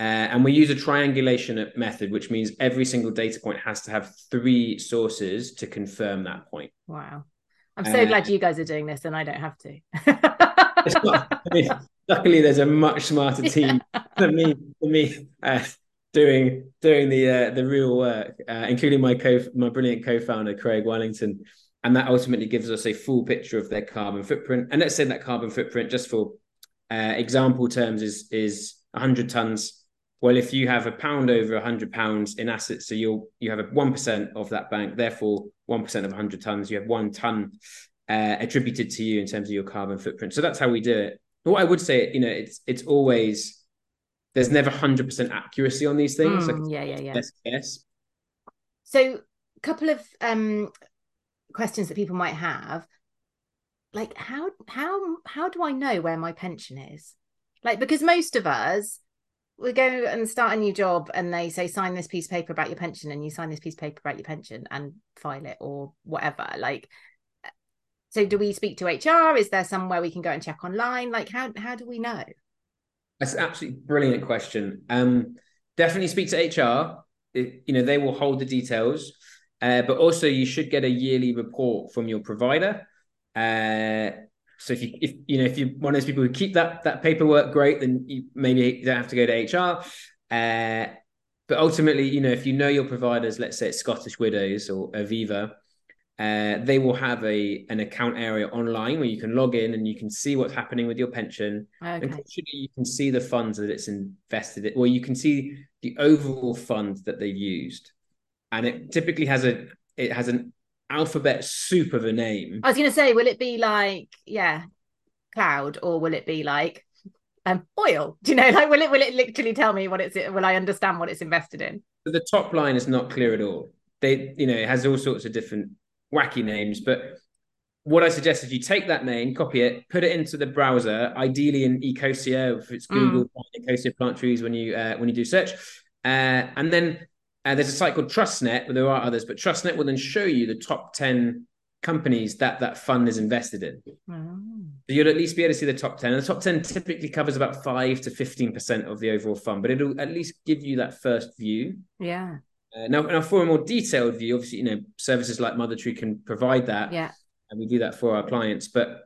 uh, and we use a triangulation method, which means every single data point has to have three sources to confirm that point. Wow. I'm so uh, glad you guys are doing this and I don't have to. not, I mean, luckily, there's a much smarter team yeah. than me, than me uh, doing doing the uh, the real work, uh, including my co my brilliant co-founder Craig Wellington, and that ultimately gives us a full picture of their carbon footprint. And let's say that carbon footprint, just for uh, example terms, is is 100 tons well, if you have a pound over a hundred pounds in assets, so you'll you have a one percent of that bank, therefore one percent of hundred tons, you have one ton uh, attributed to you in terms of your carbon footprint. So that's how we do it. But what I would say, you know, it's it's always there's never 100% accuracy on these things. Mm, like, yeah, yeah, yeah. Best guess. So, a couple of um, questions that people might have, like how how how do I know where my pension is? Like because most of us we go and start a new job and they say sign this piece of paper about your pension and you sign this piece of paper about your pension and file it or whatever like so do we speak to hr is there somewhere we can go and check online? Like how how do we know? That's an absolutely brilliant question. Um definitely speak to hr it, you know they will hold the details uh, but also you should get a yearly report from your provider uh, so if you if you know if you're one of those people who keep that that paperwork, great, then you, maybe you don't have to go to HR. Uh, but ultimately, you know, if you know your providers, let's say it's Scottish Widows or Aviva, uh, they will have a an account area online where you can log in and you can see what's happening with your pension. Okay. And you can see the funds that it's invested in, or you can see the overall fund that they've used. And it typically has a it has an alphabet soup of a name. I was going to say, will it be like, yeah, cloud, or will it be like um, oil? Do you know, like, will it will it literally tell me what it's? Will I understand what it's invested in? The top line is not clear at all. They, you know, it has all sorts of different wacky names, but what I suggest is you take that name, copy it, put it into the browser, ideally in Ecosia, if it's Google, mm. Ecosia plant trees when you uh, when you do search, uh, and then and there's a site called TrustNet, but there are others. But TrustNet will then show you the top 10 companies that that fund is invested in. Oh. So you'll at least be able to see the top 10. And the top 10 typically covers about 5 to 15% of the overall fund, but it'll at least give you that first view. Yeah. Uh, now, now, for a more detailed view, obviously, you know, services like MotherTree can provide that. Yeah. And we do that for our clients. But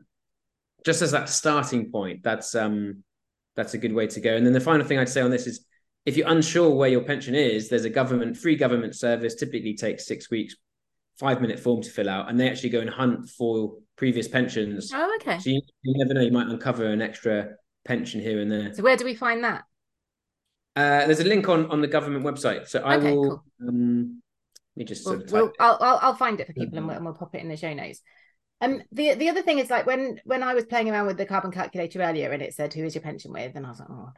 just as that starting point, that's um that's a good way to go. And then the final thing I'd say on this is if you're unsure where your pension is, there's a government free government service. Typically takes six weeks, five minute form to fill out, and they actually go and hunt for previous pensions. Oh, okay. So you, you never know, you might uncover an extra pension here and there. So where do we find that? Uh, there's a link on on the government website. So I okay, will. Cool. Um, let me just. Sort we'll, of we'll, I'll, I'll, I'll find it for people and we'll, and we'll pop it in the show notes. Um, the the other thing is like when when I was playing around with the carbon calculator earlier, and it said who is your pension with, and I was like, oh,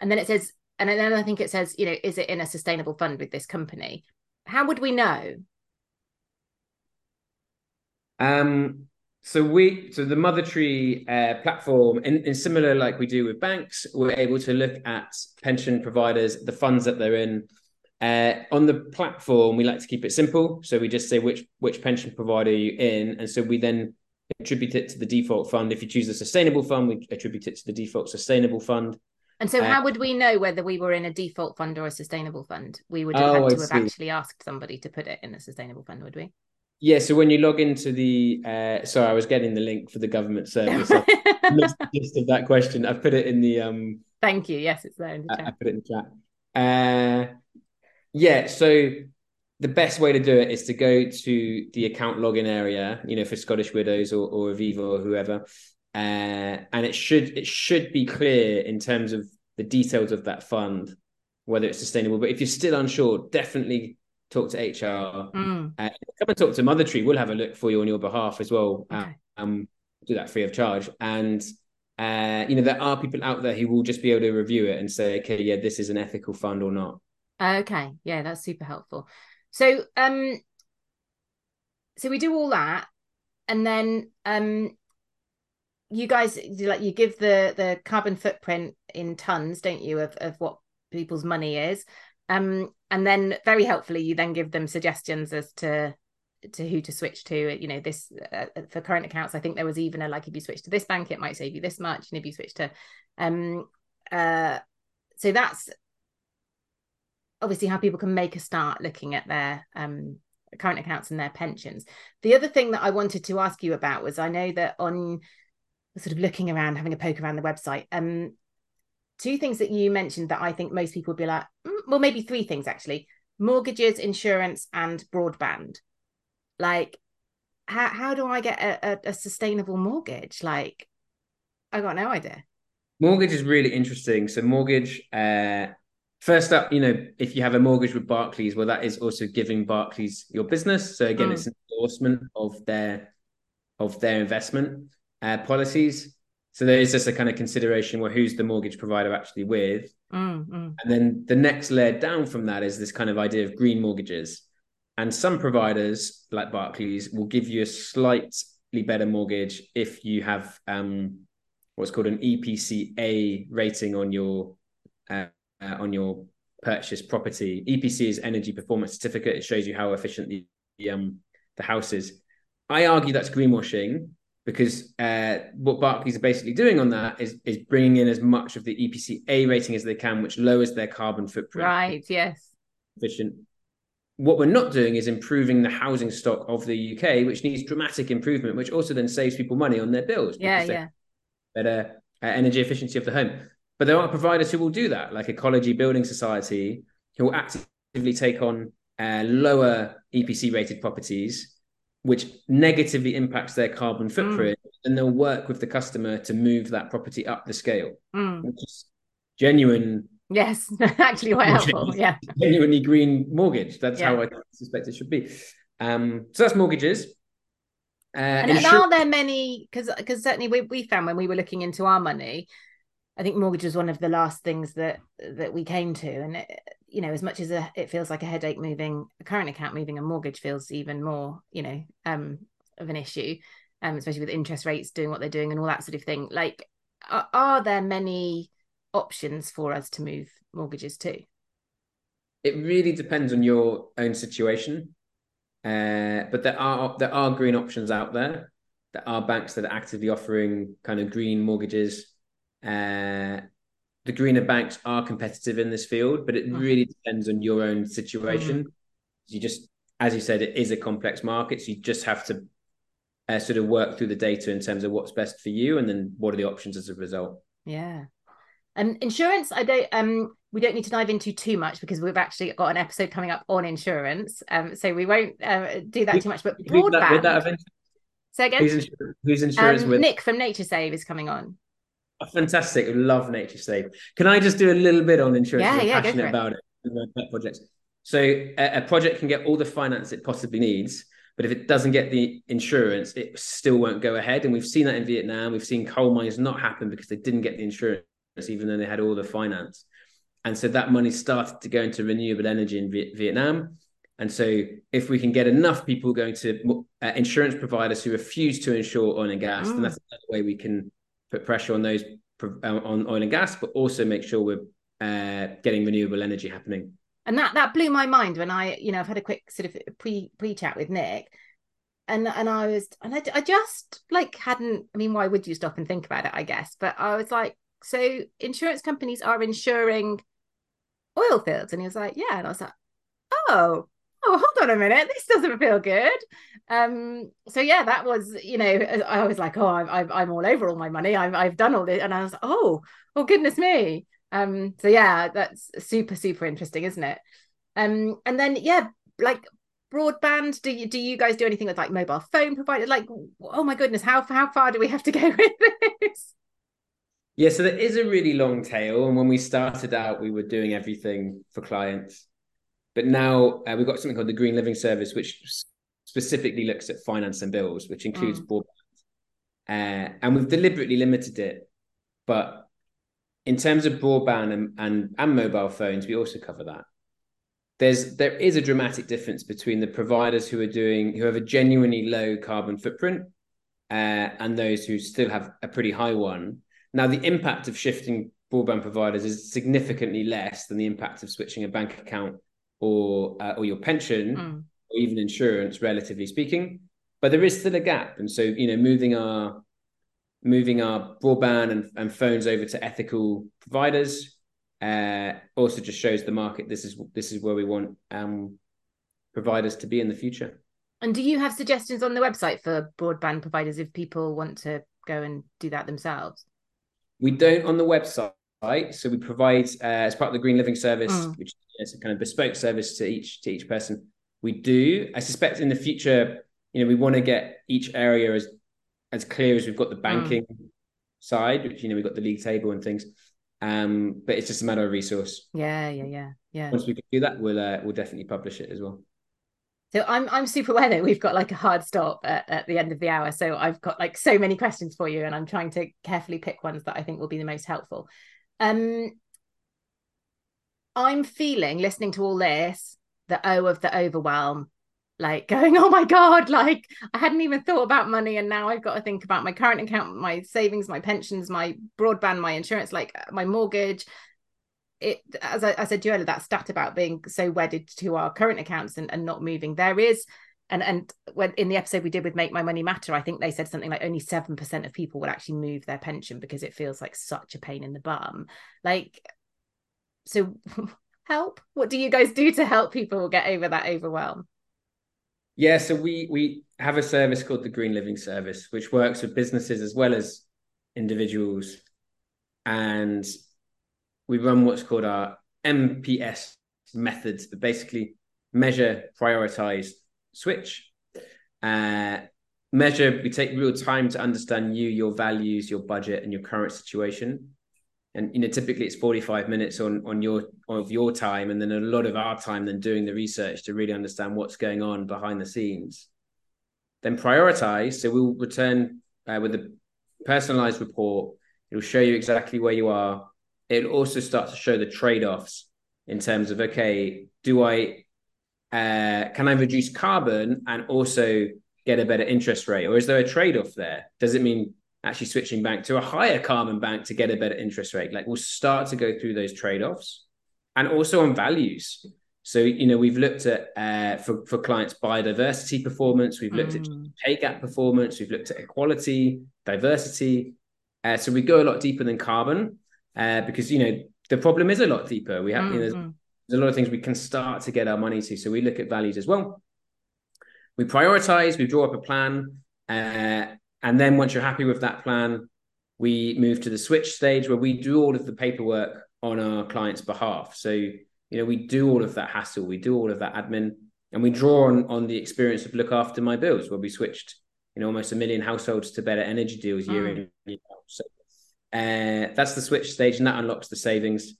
and then it says and then I think it says, you know, is it in a sustainable fund with this company? How would we know? Um, so we, so the MotherTree uh, platform, in, similar like we do with banks, we're able to look at pension providers, the funds that they're in. Uh, on the platform, we like to keep it simple, so we just say which which pension provider are you in, and so we then attribute it to the default fund. If you choose a sustainable fund, we attribute it to the default sustainable fund. And so, uh, how would we know whether we were in a default fund or a sustainable fund? We would have oh, had to have actually asked somebody to put it in a sustainable fund, would we? Yeah. So when you log into the, uh, sorry, I was getting the link for the government service. Just of that question. I've put it in the. um Thank you. Yes, it's there in the chat. I put it in the chat. Uh, yeah. So the best way to do it is to go to the account login area. You know, for Scottish Widows or, or Aviva or whoever, uh, and it should it should be clear in terms of the details of that fund, whether it's sustainable. But if you're still unsure, definitely talk to HR. Mm. Uh, come and talk to MotherTree. We'll have a look for you on your behalf as well. Okay. Um, do that free of charge. And uh, you know, there are people out there who will just be able to review it and say, okay, yeah, this is an ethical fund or not. Okay, yeah, that's super helpful. So, um, so we do all that, and then um, you guys like you give the the carbon footprint in tons don't you of, of what people's money is? Um and then very helpfully you then give them suggestions as to to who to switch to you know this uh, uh, for current accounts. I think there was even a like if you switch to this bank it might save you this much and if you switch to um uh so that's obviously how people can make a start looking at their um current accounts and their pensions. The other thing that i wanted to ask you about was i know that on sort of looking around, having a poke around the website. Um, two things that you mentioned that I think most people would be like, mm, well, maybe three things actually: mortgages, insurance, and broadband. Like, how how do I get a, a, a sustainable mortgage? Like, I got no idea. Mortgage is really interesting. So mortgage. Uh, First up, you know, if you have a mortgage with Barclays, well, that is also giving Barclays your business. So again, mm. it's an endorsement of their of their investment uh, policies. So there is just a kind of consideration where who's the mortgage provider actually with. Mm, mm. And then the next layer down from that is this kind of idea of green mortgages. And some providers like Barclays will give you a slightly better mortgage if you have um, what's called an EPC A rating on your uh, uh, on your purchase property. EPC is Energy Performance Certificate. It shows you how efficient the um, the house is. I argue that's greenwashing because uh, what Barclays are basically doing on that is is bringing in as much of the EPC A rating as they can, which lowers their carbon footprint. Right. Yes. Efficient. What we're not doing is improving the housing stock of the UK, which needs dramatic improvement, which also then saves people money on their bills. Yeah. Yeah. Better uh, energy efficiency of the home. But there are providers who will do that, like Ecology Building Society, who will actively take on uh, lower EPC rated properties which negatively impacts their carbon mm. footprint, mm. and they'll work with the customer to move that property up the scale, mm. which is genuine. Yes, actually quite helpful. Yeah, genuinely green mortgage. That's yeah. how I suspect it should be. Um, so that's mortgages. Uh, and, and are there many? Because because certainly we we found when we were looking into our money, I think mortgage was one of the last things that that we came to, and it, you know, as much as a, it feels like a headache moving a current account, moving a mortgage feels even more, you know, um, of an issue, um, especially with interest rates doing what they're doing and all that sort of thing. Like, are, are there many options for us to move mortgages to? It really depends on your own situation, uh, but there are there are green options out there. There are banks that are actively offering kind of green mortgages. Uh, the greener banks are competitive in this field, but it mm. really depends on your own situation. Mm. You just, as you said, it is a complex market, so you just have to uh, sort of work through the data in terms of what's best for you, and then what are the options as a result. Yeah, and insurance. I don't. Um, we don't need to dive into too much because we've actually got an episode coming up on insurance. Um, so we won't uh, do that too much. But broadband. That, that so again, who's, insur- who's insurance um, with? Nick from Nature Save is coming on. Oh, fantastic. Love Nature Save. Can I just do a little bit on insurance? Yeah, I'm yeah, passionate about it. Pet projects. So a, a, project can get all the finance it possibly needs, but if it doesn't get the insurance, it still won't go ahead. And we've seen that in Vietnam. We've seen coal mines not happen because they didn't get the insurance, even though they had all the finance. And so that money started to go into renewable energy in v- Vietnam. And so, if we can get enough people going to uh, insurance providers who refuse to insure oil and gas, mm. then that's another way we can put pressure on those uh, on oil and gas, but also make sure we're uh, getting renewable energy happening. And that that blew my mind when I, you know, I've had a quick sort of pre pre chat with Nick, and and I was and I, I just like hadn't. I mean, why would you stop and think about it? I guess, but I was like, so insurance companies are insuring oil fields, and he was like, yeah, and I was like, oh, oh, hold on a minute, this doesn't feel good. Um, so yeah, that was, you know, I was like, oh, I'm, I'm all over all my money. I've, I've done all this. And I was like, oh, oh, goodness me. Um, so yeah, that's super, super interesting, isn't it? Um, and then, yeah, like broadband, do you, do you guys do anything with like mobile phone providers? Like, oh my goodness, how, how far do we have to go with this? Yeah, so there is a really long tail. And when we started out, we were doing everything for clients. But now uh, we've got something called the Green Living Service, which specifically looks at finance and bills, which includes mm. broadband. Uh, and we've deliberately limited it. But in terms of broadband and, and, and mobile phones, we also cover that. There's there is a dramatic difference between the providers who are doing who have a genuinely low carbon footprint uh, and those who still have a pretty high one. Now, the impact of shifting broadband providers is significantly less than the impact of switching a bank account or uh, or your pension mm. or even insurance, relatively speaking. But there is still a gap, and so you know, moving our moving our broadband and, and phones over to ethical providers uh, also just shows the market this is this is where we want um, providers to be in the future. And do you have suggestions on the website for broadband providers if people want to go and do that themselves? We don't on the website. So we provide uh, as part of the Green Living Service, mm. which is a kind of bespoke service to each to each person. We do. I suspect in the future, you know, we want to get each area as as clear as we've got the hmm. banking mm. side, which you know we've got the league table and things. Um, but it's just a matter of resource. Yeah, yeah, yeah, yeah. Once we can do that, we'll uh, we'll definitely publish it as well. So I'm I'm super aware that we've got like a hard stop at, at the end of the hour. So I've got like so many questions for you, and I'm trying to carefully pick ones that I think will be the most helpful. Um, I'm feeling listening to all this the O of the overwhelm, like going, oh my God, like I hadn't even thought about money. And now I've got to think about my current account, my savings, my pensions, my broadband, my insurance, like my mortgage, it as I, I said to you earlier, that stat about being so wedded to our current accounts and, and not moving, there is and and when in the episode we did with Make My Money Matter, I think they said something like only seven percent of people would actually move their pension because it feels like such a pain in the bum. Like, so help. What do you guys do to help people get over that overwhelm? Yeah, so we we have a service called the Green Living Service, which works with businesses as well as individuals, and we run what's called our MPS methods that basically measure, prioritize, switch. Uh, measure, we take real time to understand you, your values, your budget, and your current situation. And you know, typically it's 45 minutes on on your of your time, and then a lot of our time then doing the research to really understand what's going on behind the scenes. Then prioritize. So we'll return uh, with a personalized report. It'll show you exactly where you are, It'll also start to show the trade-offs in terms of okay, do I uh, can I reduce carbon and also get a better interest rate, or is there a trade-off there? Does it mean actually switching back to a higher carbon bank to get a better interest rate? Like we'll start to go through those trade-offs, and also on values. So you know we've looked at uh, for for clients biodiversity performance, we've looked mm. at pay gap performance, we've looked at equality, diversity. Uh, so we go a lot deeper than carbon, uh, because you know the problem is a lot deeper. We have mm-hmm. you know, there's, a lot of things we can start to get our money to. So we look at values as well. We prioritize. We draw up a plan, uh, and then once you're happy with that plan, we move to the switch stage where we do all of the paperwork on our client's behalf. So you know we do all of that hassle, we do all of that admin, and we draw on on the experience of look after my bills, where we switched you know almost a million households to better energy deals year mm. in year out. So uh, that's the switch stage, and that unlocks the savings.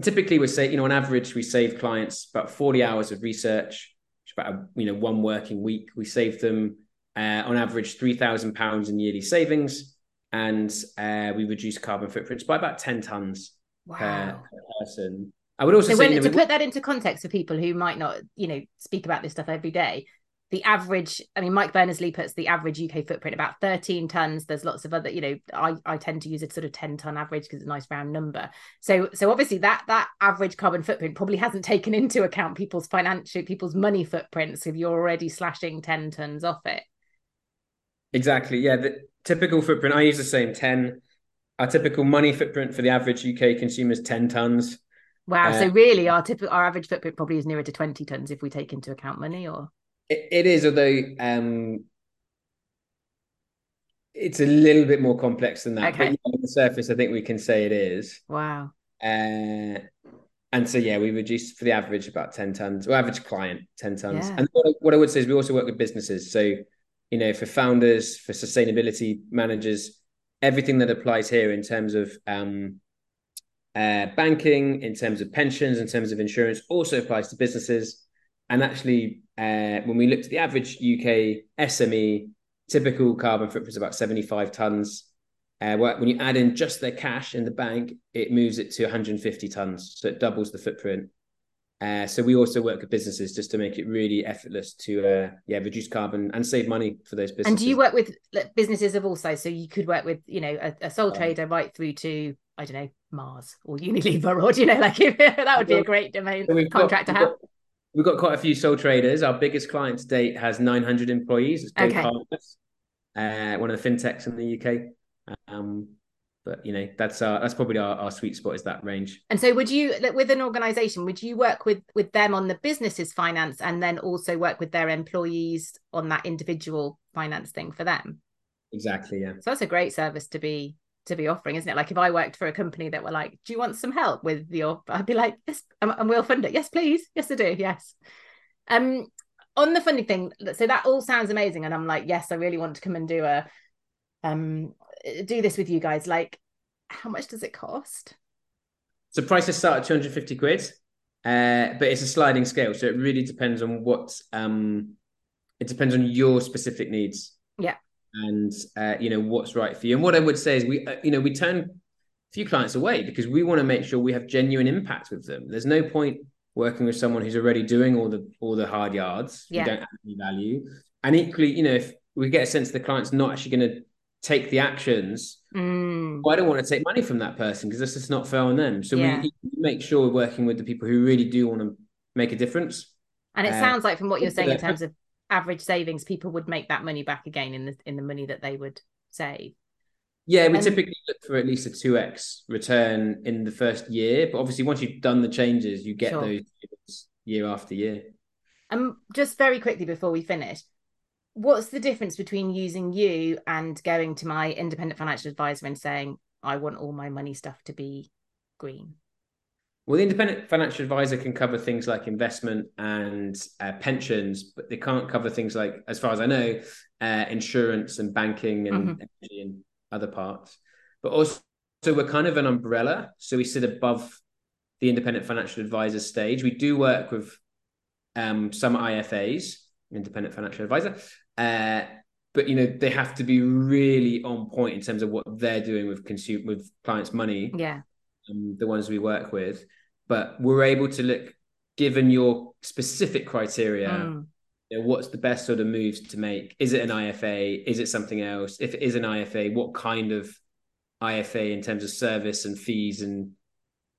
And typically, we say, you know, on average, we save clients about 40 hours of research, which about a, you know one working week. We save them uh, on average three thousand pounds in yearly savings, and uh, we reduce carbon footprints by about 10 tons wow. per, per person. I would also so say, when, to put that into context for people who might not, you know, speak about this stuff every day, the average i mean mike berners-lee puts the average uk footprint about 13 tons. There's lots of other you know i, I tend to use a sort of 10 ton average because it's a nice round number. So so obviously that that average carbon footprint probably hasn't taken into account people's financial people's money footprints if you're already slashing 10 tons off it. Exactly yeah the typical footprint i use the same 10 our typical money footprint for the average uk consumer is 10 tons. Wow uh, so really our typical our average footprint probably is nearer to 20 tons if we take into account money or it, it is, although um, it's a little bit more complex than that. Okay. But on the surface, I think we can say it is. Wow. Uh, and so yeah, we reduced for the average about 10 tons, or average client 10 tons. Yeah. And what, what I would say is we also work with businesses. So, you know, for founders, for sustainability managers, everything that applies here in terms of um, uh, banking, in terms of pensions, in terms of insurance, also applies to businesses. And actually, uh, when we looked at the average UK SME, typical carbon footprint is about 75 tons. Uh, when you add in just their cash in the bank, it moves it to 150 tons. So it doubles the footprint. Uh, so we also work with businesses just to make it really effortless to uh, yeah reduce carbon and save money for those businesses. And do you work with businesses of all sizes? So you could work with you know a, a sole trader right through to I don't know Mars or Unilever or you know like that would be a great domain so contract got, to have. We've got quite a few sole traders. Our biggest client to date has 900 employees. It's okay. Partners, uh, one of the fintechs in the UK. Um, but you know that's our that's probably our, our sweet spot is that range and so would you with an organization would you work with with them on the business's finance and then also work with their employees on that individual finance thing for them exactly yeah so that's a great service to be to be offering, isn't it? Like if I worked for a company that were like, "Do you want some help with your?" I'd be like, "Yes," and we'll fund it. Yes, please. Yes, I do. Yes. Um, on the funding thing, so that all sounds amazing, and I'm like, yes, I really want to come and do a, um, do this with you guys. Like, how much does it cost? So prices start at 250 quid. uh, but it's a sliding scale, so it really depends on what um, it depends on your specific needs. Yeah, and uh, you know what's right for you. And what I would say is, we uh, you know we turn a few clients away because we want to make sure we have genuine impact with them. There's no point working with someone who's already doing all the all the hard yards. Yeah. We don't add any value. And equally, you know, if we get a sense the client's not actually going to take the actions, mm. well, I don't want to take money from that person because that's just not fair on them. So yeah. we make sure we're working with the people who really do want to make a difference. And it uh, sounds like from what you're saying in terms of average savings, people would make that money back again in the in the money that they would save. Yeah, we and, typically look for at least a two x return in the first year, but obviously once you've done the changes, you get sure. those year after year. And just very quickly before we finish, what's the difference between using you and going to my independent financial advisor and saying I want all my money stuff to be green? Well, the independent financial advisor can cover things like investment and uh, pensions, but they can't cover things like, as far as I know, uh, insurance and banking and mm-hmm. energy and other parts. But also, so we're kind of an umbrella, so we sit above the independent financial advisor stage. We do work with um, some IFAs, independent financial advisor, uh, but you know they have to be really on point in terms of what they're doing with consume with clients' money. Yeah, um, the ones we work with, but we're able to look, given your specific criteria. Mm. You know, what's the best sort of moves to make? Is it an IFA? Is it something else? If it is an IFA, what kind of IFA in terms of service and fees and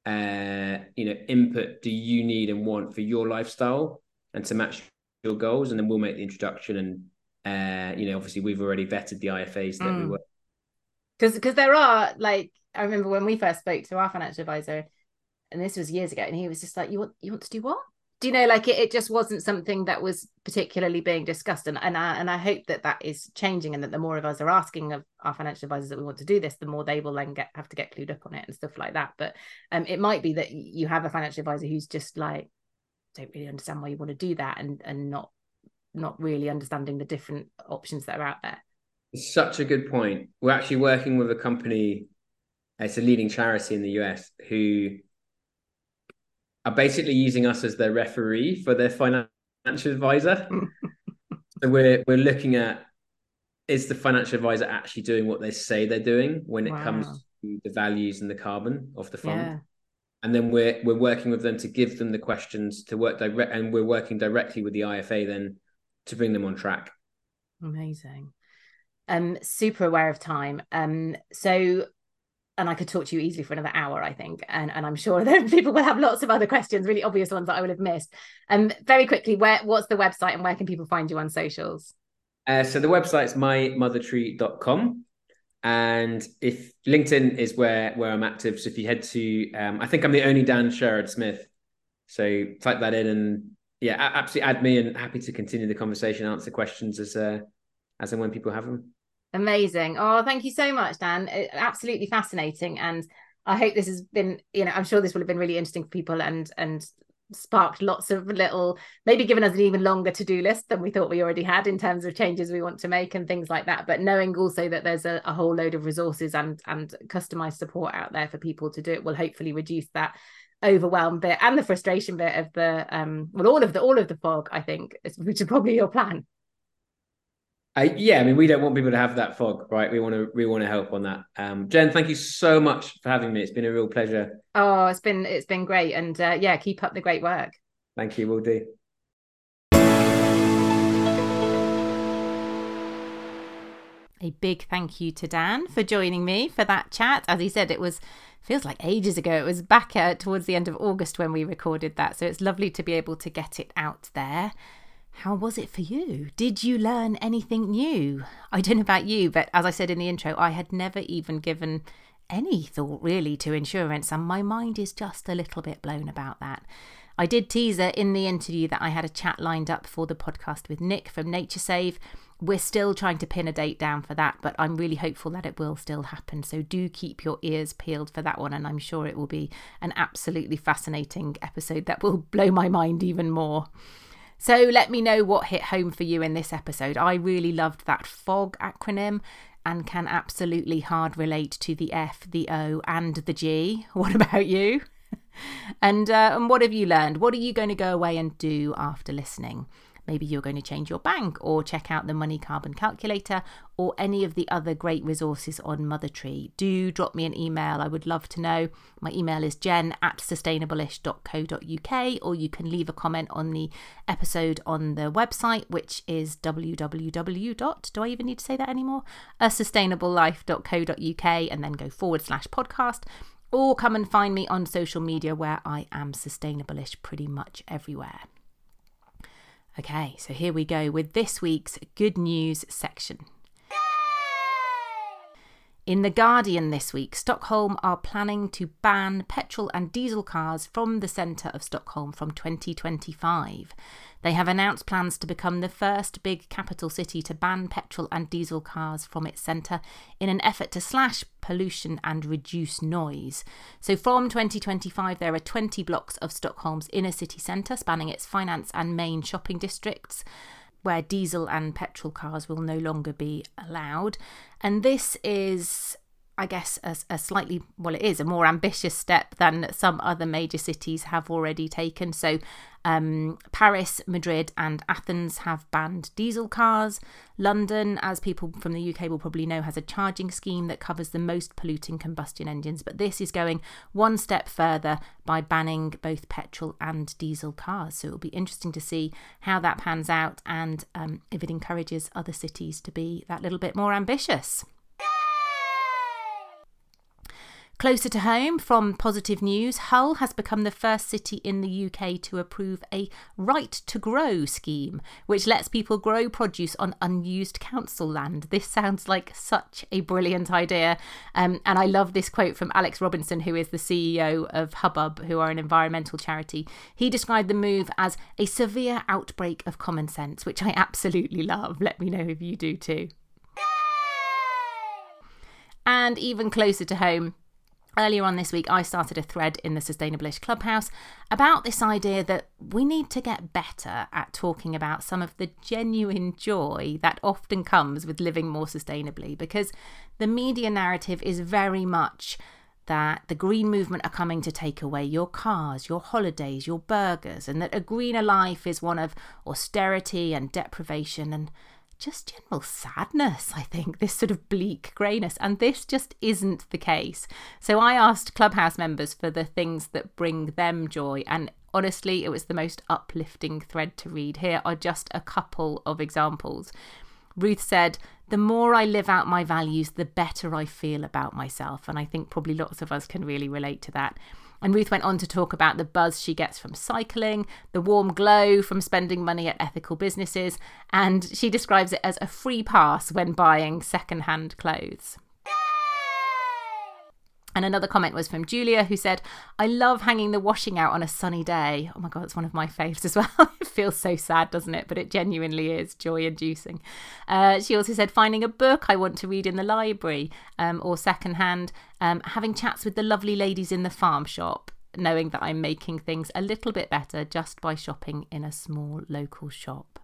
uh, you know input do you need and want for your lifestyle and to match your goals? And then we'll make the introduction and uh, you know obviously we've already vetted the IFAs that mm. we work because because there are like I remember when we first spoke to our financial advisor, and this was years ago, and he was just like, "You want you want to do what?" Do you know, like it, it just wasn't something that was particularly being discussed, and and I, and I hope that that is changing, and that the more of us are asking of our financial advisors that we want to do this, the more they will then get have to get clued up on it and stuff like that. But um, it might be that you have a financial advisor who's just like don't really understand why you want to do that, and and not not really understanding the different options that are out there. Such a good point. We're actually working with a company it's a leading charity in the US who are basically using us as their referee for their financial advisor. so we're we're looking at is the financial advisor actually doing what they say they're doing when it wow. comes to the values and the carbon of the fund? Yeah. And then we're we're working with them to give them the questions to work direct, and we're working directly with the IFA then to bring them on track. Amazing. Um, super aware of time. Um, so and I could talk to you easily for another hour, I think. And, and I'm sure that people will have lots of other questions, really obvious ones that I would have missed. Um, very quickly, where what's the website and where can people find you on socials? Uh, so the website's mymothertree.com. And if LinkedIn is where where I'm active, so if you head to, um, I think I'm the only Dan Sherrard-Smith. So type that in and yeah, absolutely add me and happy to continue the conversation, answer questions as uh, as and when people have them. Amazing. Oh, thank you so much, Dan. absolutely fascinating. And I hope this has been, you know, I'm sure this will have been really interesting for people and and sparked lots of little, maybe given us an even longer to-do list than we thought we already had in terms of changes we want to make and things like that. But knowing also that there's a, a whole load of resources and and customized support out there for people to do it will hopefully reduce that overwhelm bit and the frustration bit of the um well all of the all of the fog, I think, which is probably your plan. I, yeah, I mean, we don't want people to have that fog, right? We want to we want to help on that. Um, Jen, thank you so much for having me. It's been a real pleasure. Oh, it's been it's been great, and uh, yeah, keep up the great work. Thank you. We'll do. A big thank you to Dan for joining me for that chat. As he said, it was feels like ages ago. It was back uh, towards the end of August when we recorded that, so it's lovely to be able to get it out there. How was it for you? Did you learn anything new? I don't know about you, but as I said in the intro, I had never even given any thought really to insurance, and my mind is just a little bit blown about that. I did teaser in the interview that I had a chat lined up for the podcast with Nick from Nature Save. We're still trying to pin a date down for that, but I'm really hopeful that it will still happen. So do keep your ears peeled for that one, and I'm sure it will be an absolutely fascinating episode that will blow my mind even more. So let me know what hit home for you in this episode. I really loved that FOG acronym and can absolutely hard relate to the F, the O, and the G. What about you? and uh, and what have you learned? What are you going to go away and do after listening? Maybe you're going to change your bank or check out the Money Carbon Calculator or any of the other great resources on MotherTree. Do drop me an email. I would love to know. My email is jen at sustainableish.co.uk or you can leave a comment on the episode on the website, which is www. Do I even need to say that anymore? A sustainablelife.co.uk and then go forward slash podcast or come and find me on social media where I am sustainableish pretty much everywhere. Okay, so here we go with this week's good news section. In The Guardian this week, Stockholm are planning to ban petrol and diesel cars from the centre of Stockholm from 2025. They have announced plans to become the first big capital city to ban petrol and diesel cars from its centre in an effort to slash pollution and reduce noise. So, from 2025, there are 20 blocks of Stockholm's inner city centre spanning its finance and main shopping districts where diesel and petrol cars will no longer be allowed. And this is I guess, a, a, slightly, well, it is a more ambitious step than some other major cities have already taken. So, um, Paris, Madrid, and Athens have banned diesel cars. London, as people from the UK will probably know, has a charging scheme that covers the most polluting combustion engines. But this is going one step further by banning both petrol and diesel cars. So, it'll be interesting to see how that pans out and um, if it encourages other cities to be that little bit more ambitious. Closer to home, from positive news, Hull has become the first city in the UK to approve a right to grow scheme, which lets people grow produce on unused council land. This sounds like such a brilliant idea. Um, and I love this quote from Alex Robinson, who is the CEO of Hubbub, who are an environmental charity. He described the move as a severe outbreak of common sense, which I absolutely love. Let me know if you do too. And even closer to home, Earlier on this week, I started a thread in the Sustainableish Clubhouse about this idea that we need to get better at talking about some of the genuine joy that often comes with living more sustainably because the media narrative is very much that the green movement are coming to take away your cars, your holidays, your burgers, and that a greener life is one of austerity and deprivation. And just general sadness, I think, this sort of bleak greyness. And this just isn't the case. So I asked Clubhouse members for the things that bring them joy. And honestly, it was the most uplifting thread to read. Here are just a couple of examples. Ruth said, The more I live out my values, the better I feel about myself. And I think probably lots of us can really relate to that. And Ruth went on to talk about the buzz she gets from cycling, the warm glow from spending money at ethical businesses, and she describes it as a free pass when buying second-hand clothes. And another comment was from Julia, who said, I love hanging the washing out on a sunny day. Oh my God, it's one of my faves as well. it feels so sad, doesn't it? But it genuinely is joy inducing. Uh, she also said, finding a book I want to read in the library um, or secondhand, um, having chats with the lovely ladies in the farm shop, knowing that I'm making things a little bit better just by shopping in a small local shop.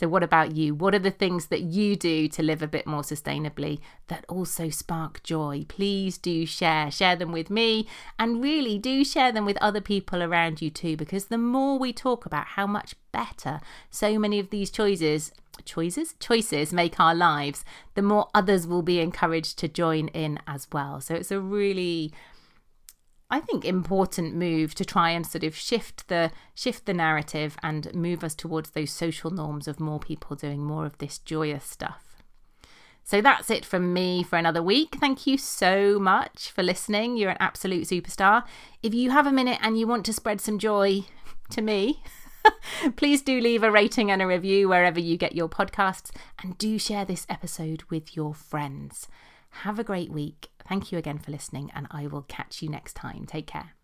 So, what about you? What are the things that you do to live a bit more sustainably that also spark joy? Please do share. Share them with me and really do share them with other people around you too, because the more we talk about how much better so many of these choices choices choices make our lives the more others will be encouraged to join in as well so it's a really I think important move to try and sort of shift the shift the narrative and move us towards those social norms of more people doing more of this joyous stuff. So that's it from me for another week. Thank you so much for listening. You're an absolute superstar. If you have a minute and you want to spread some joy to me, please do leave a rating and a review wherever you get your podcasts and do share this episode with your friends. Have a great week. Thank you again for listening, and I will catch you next time. Take care.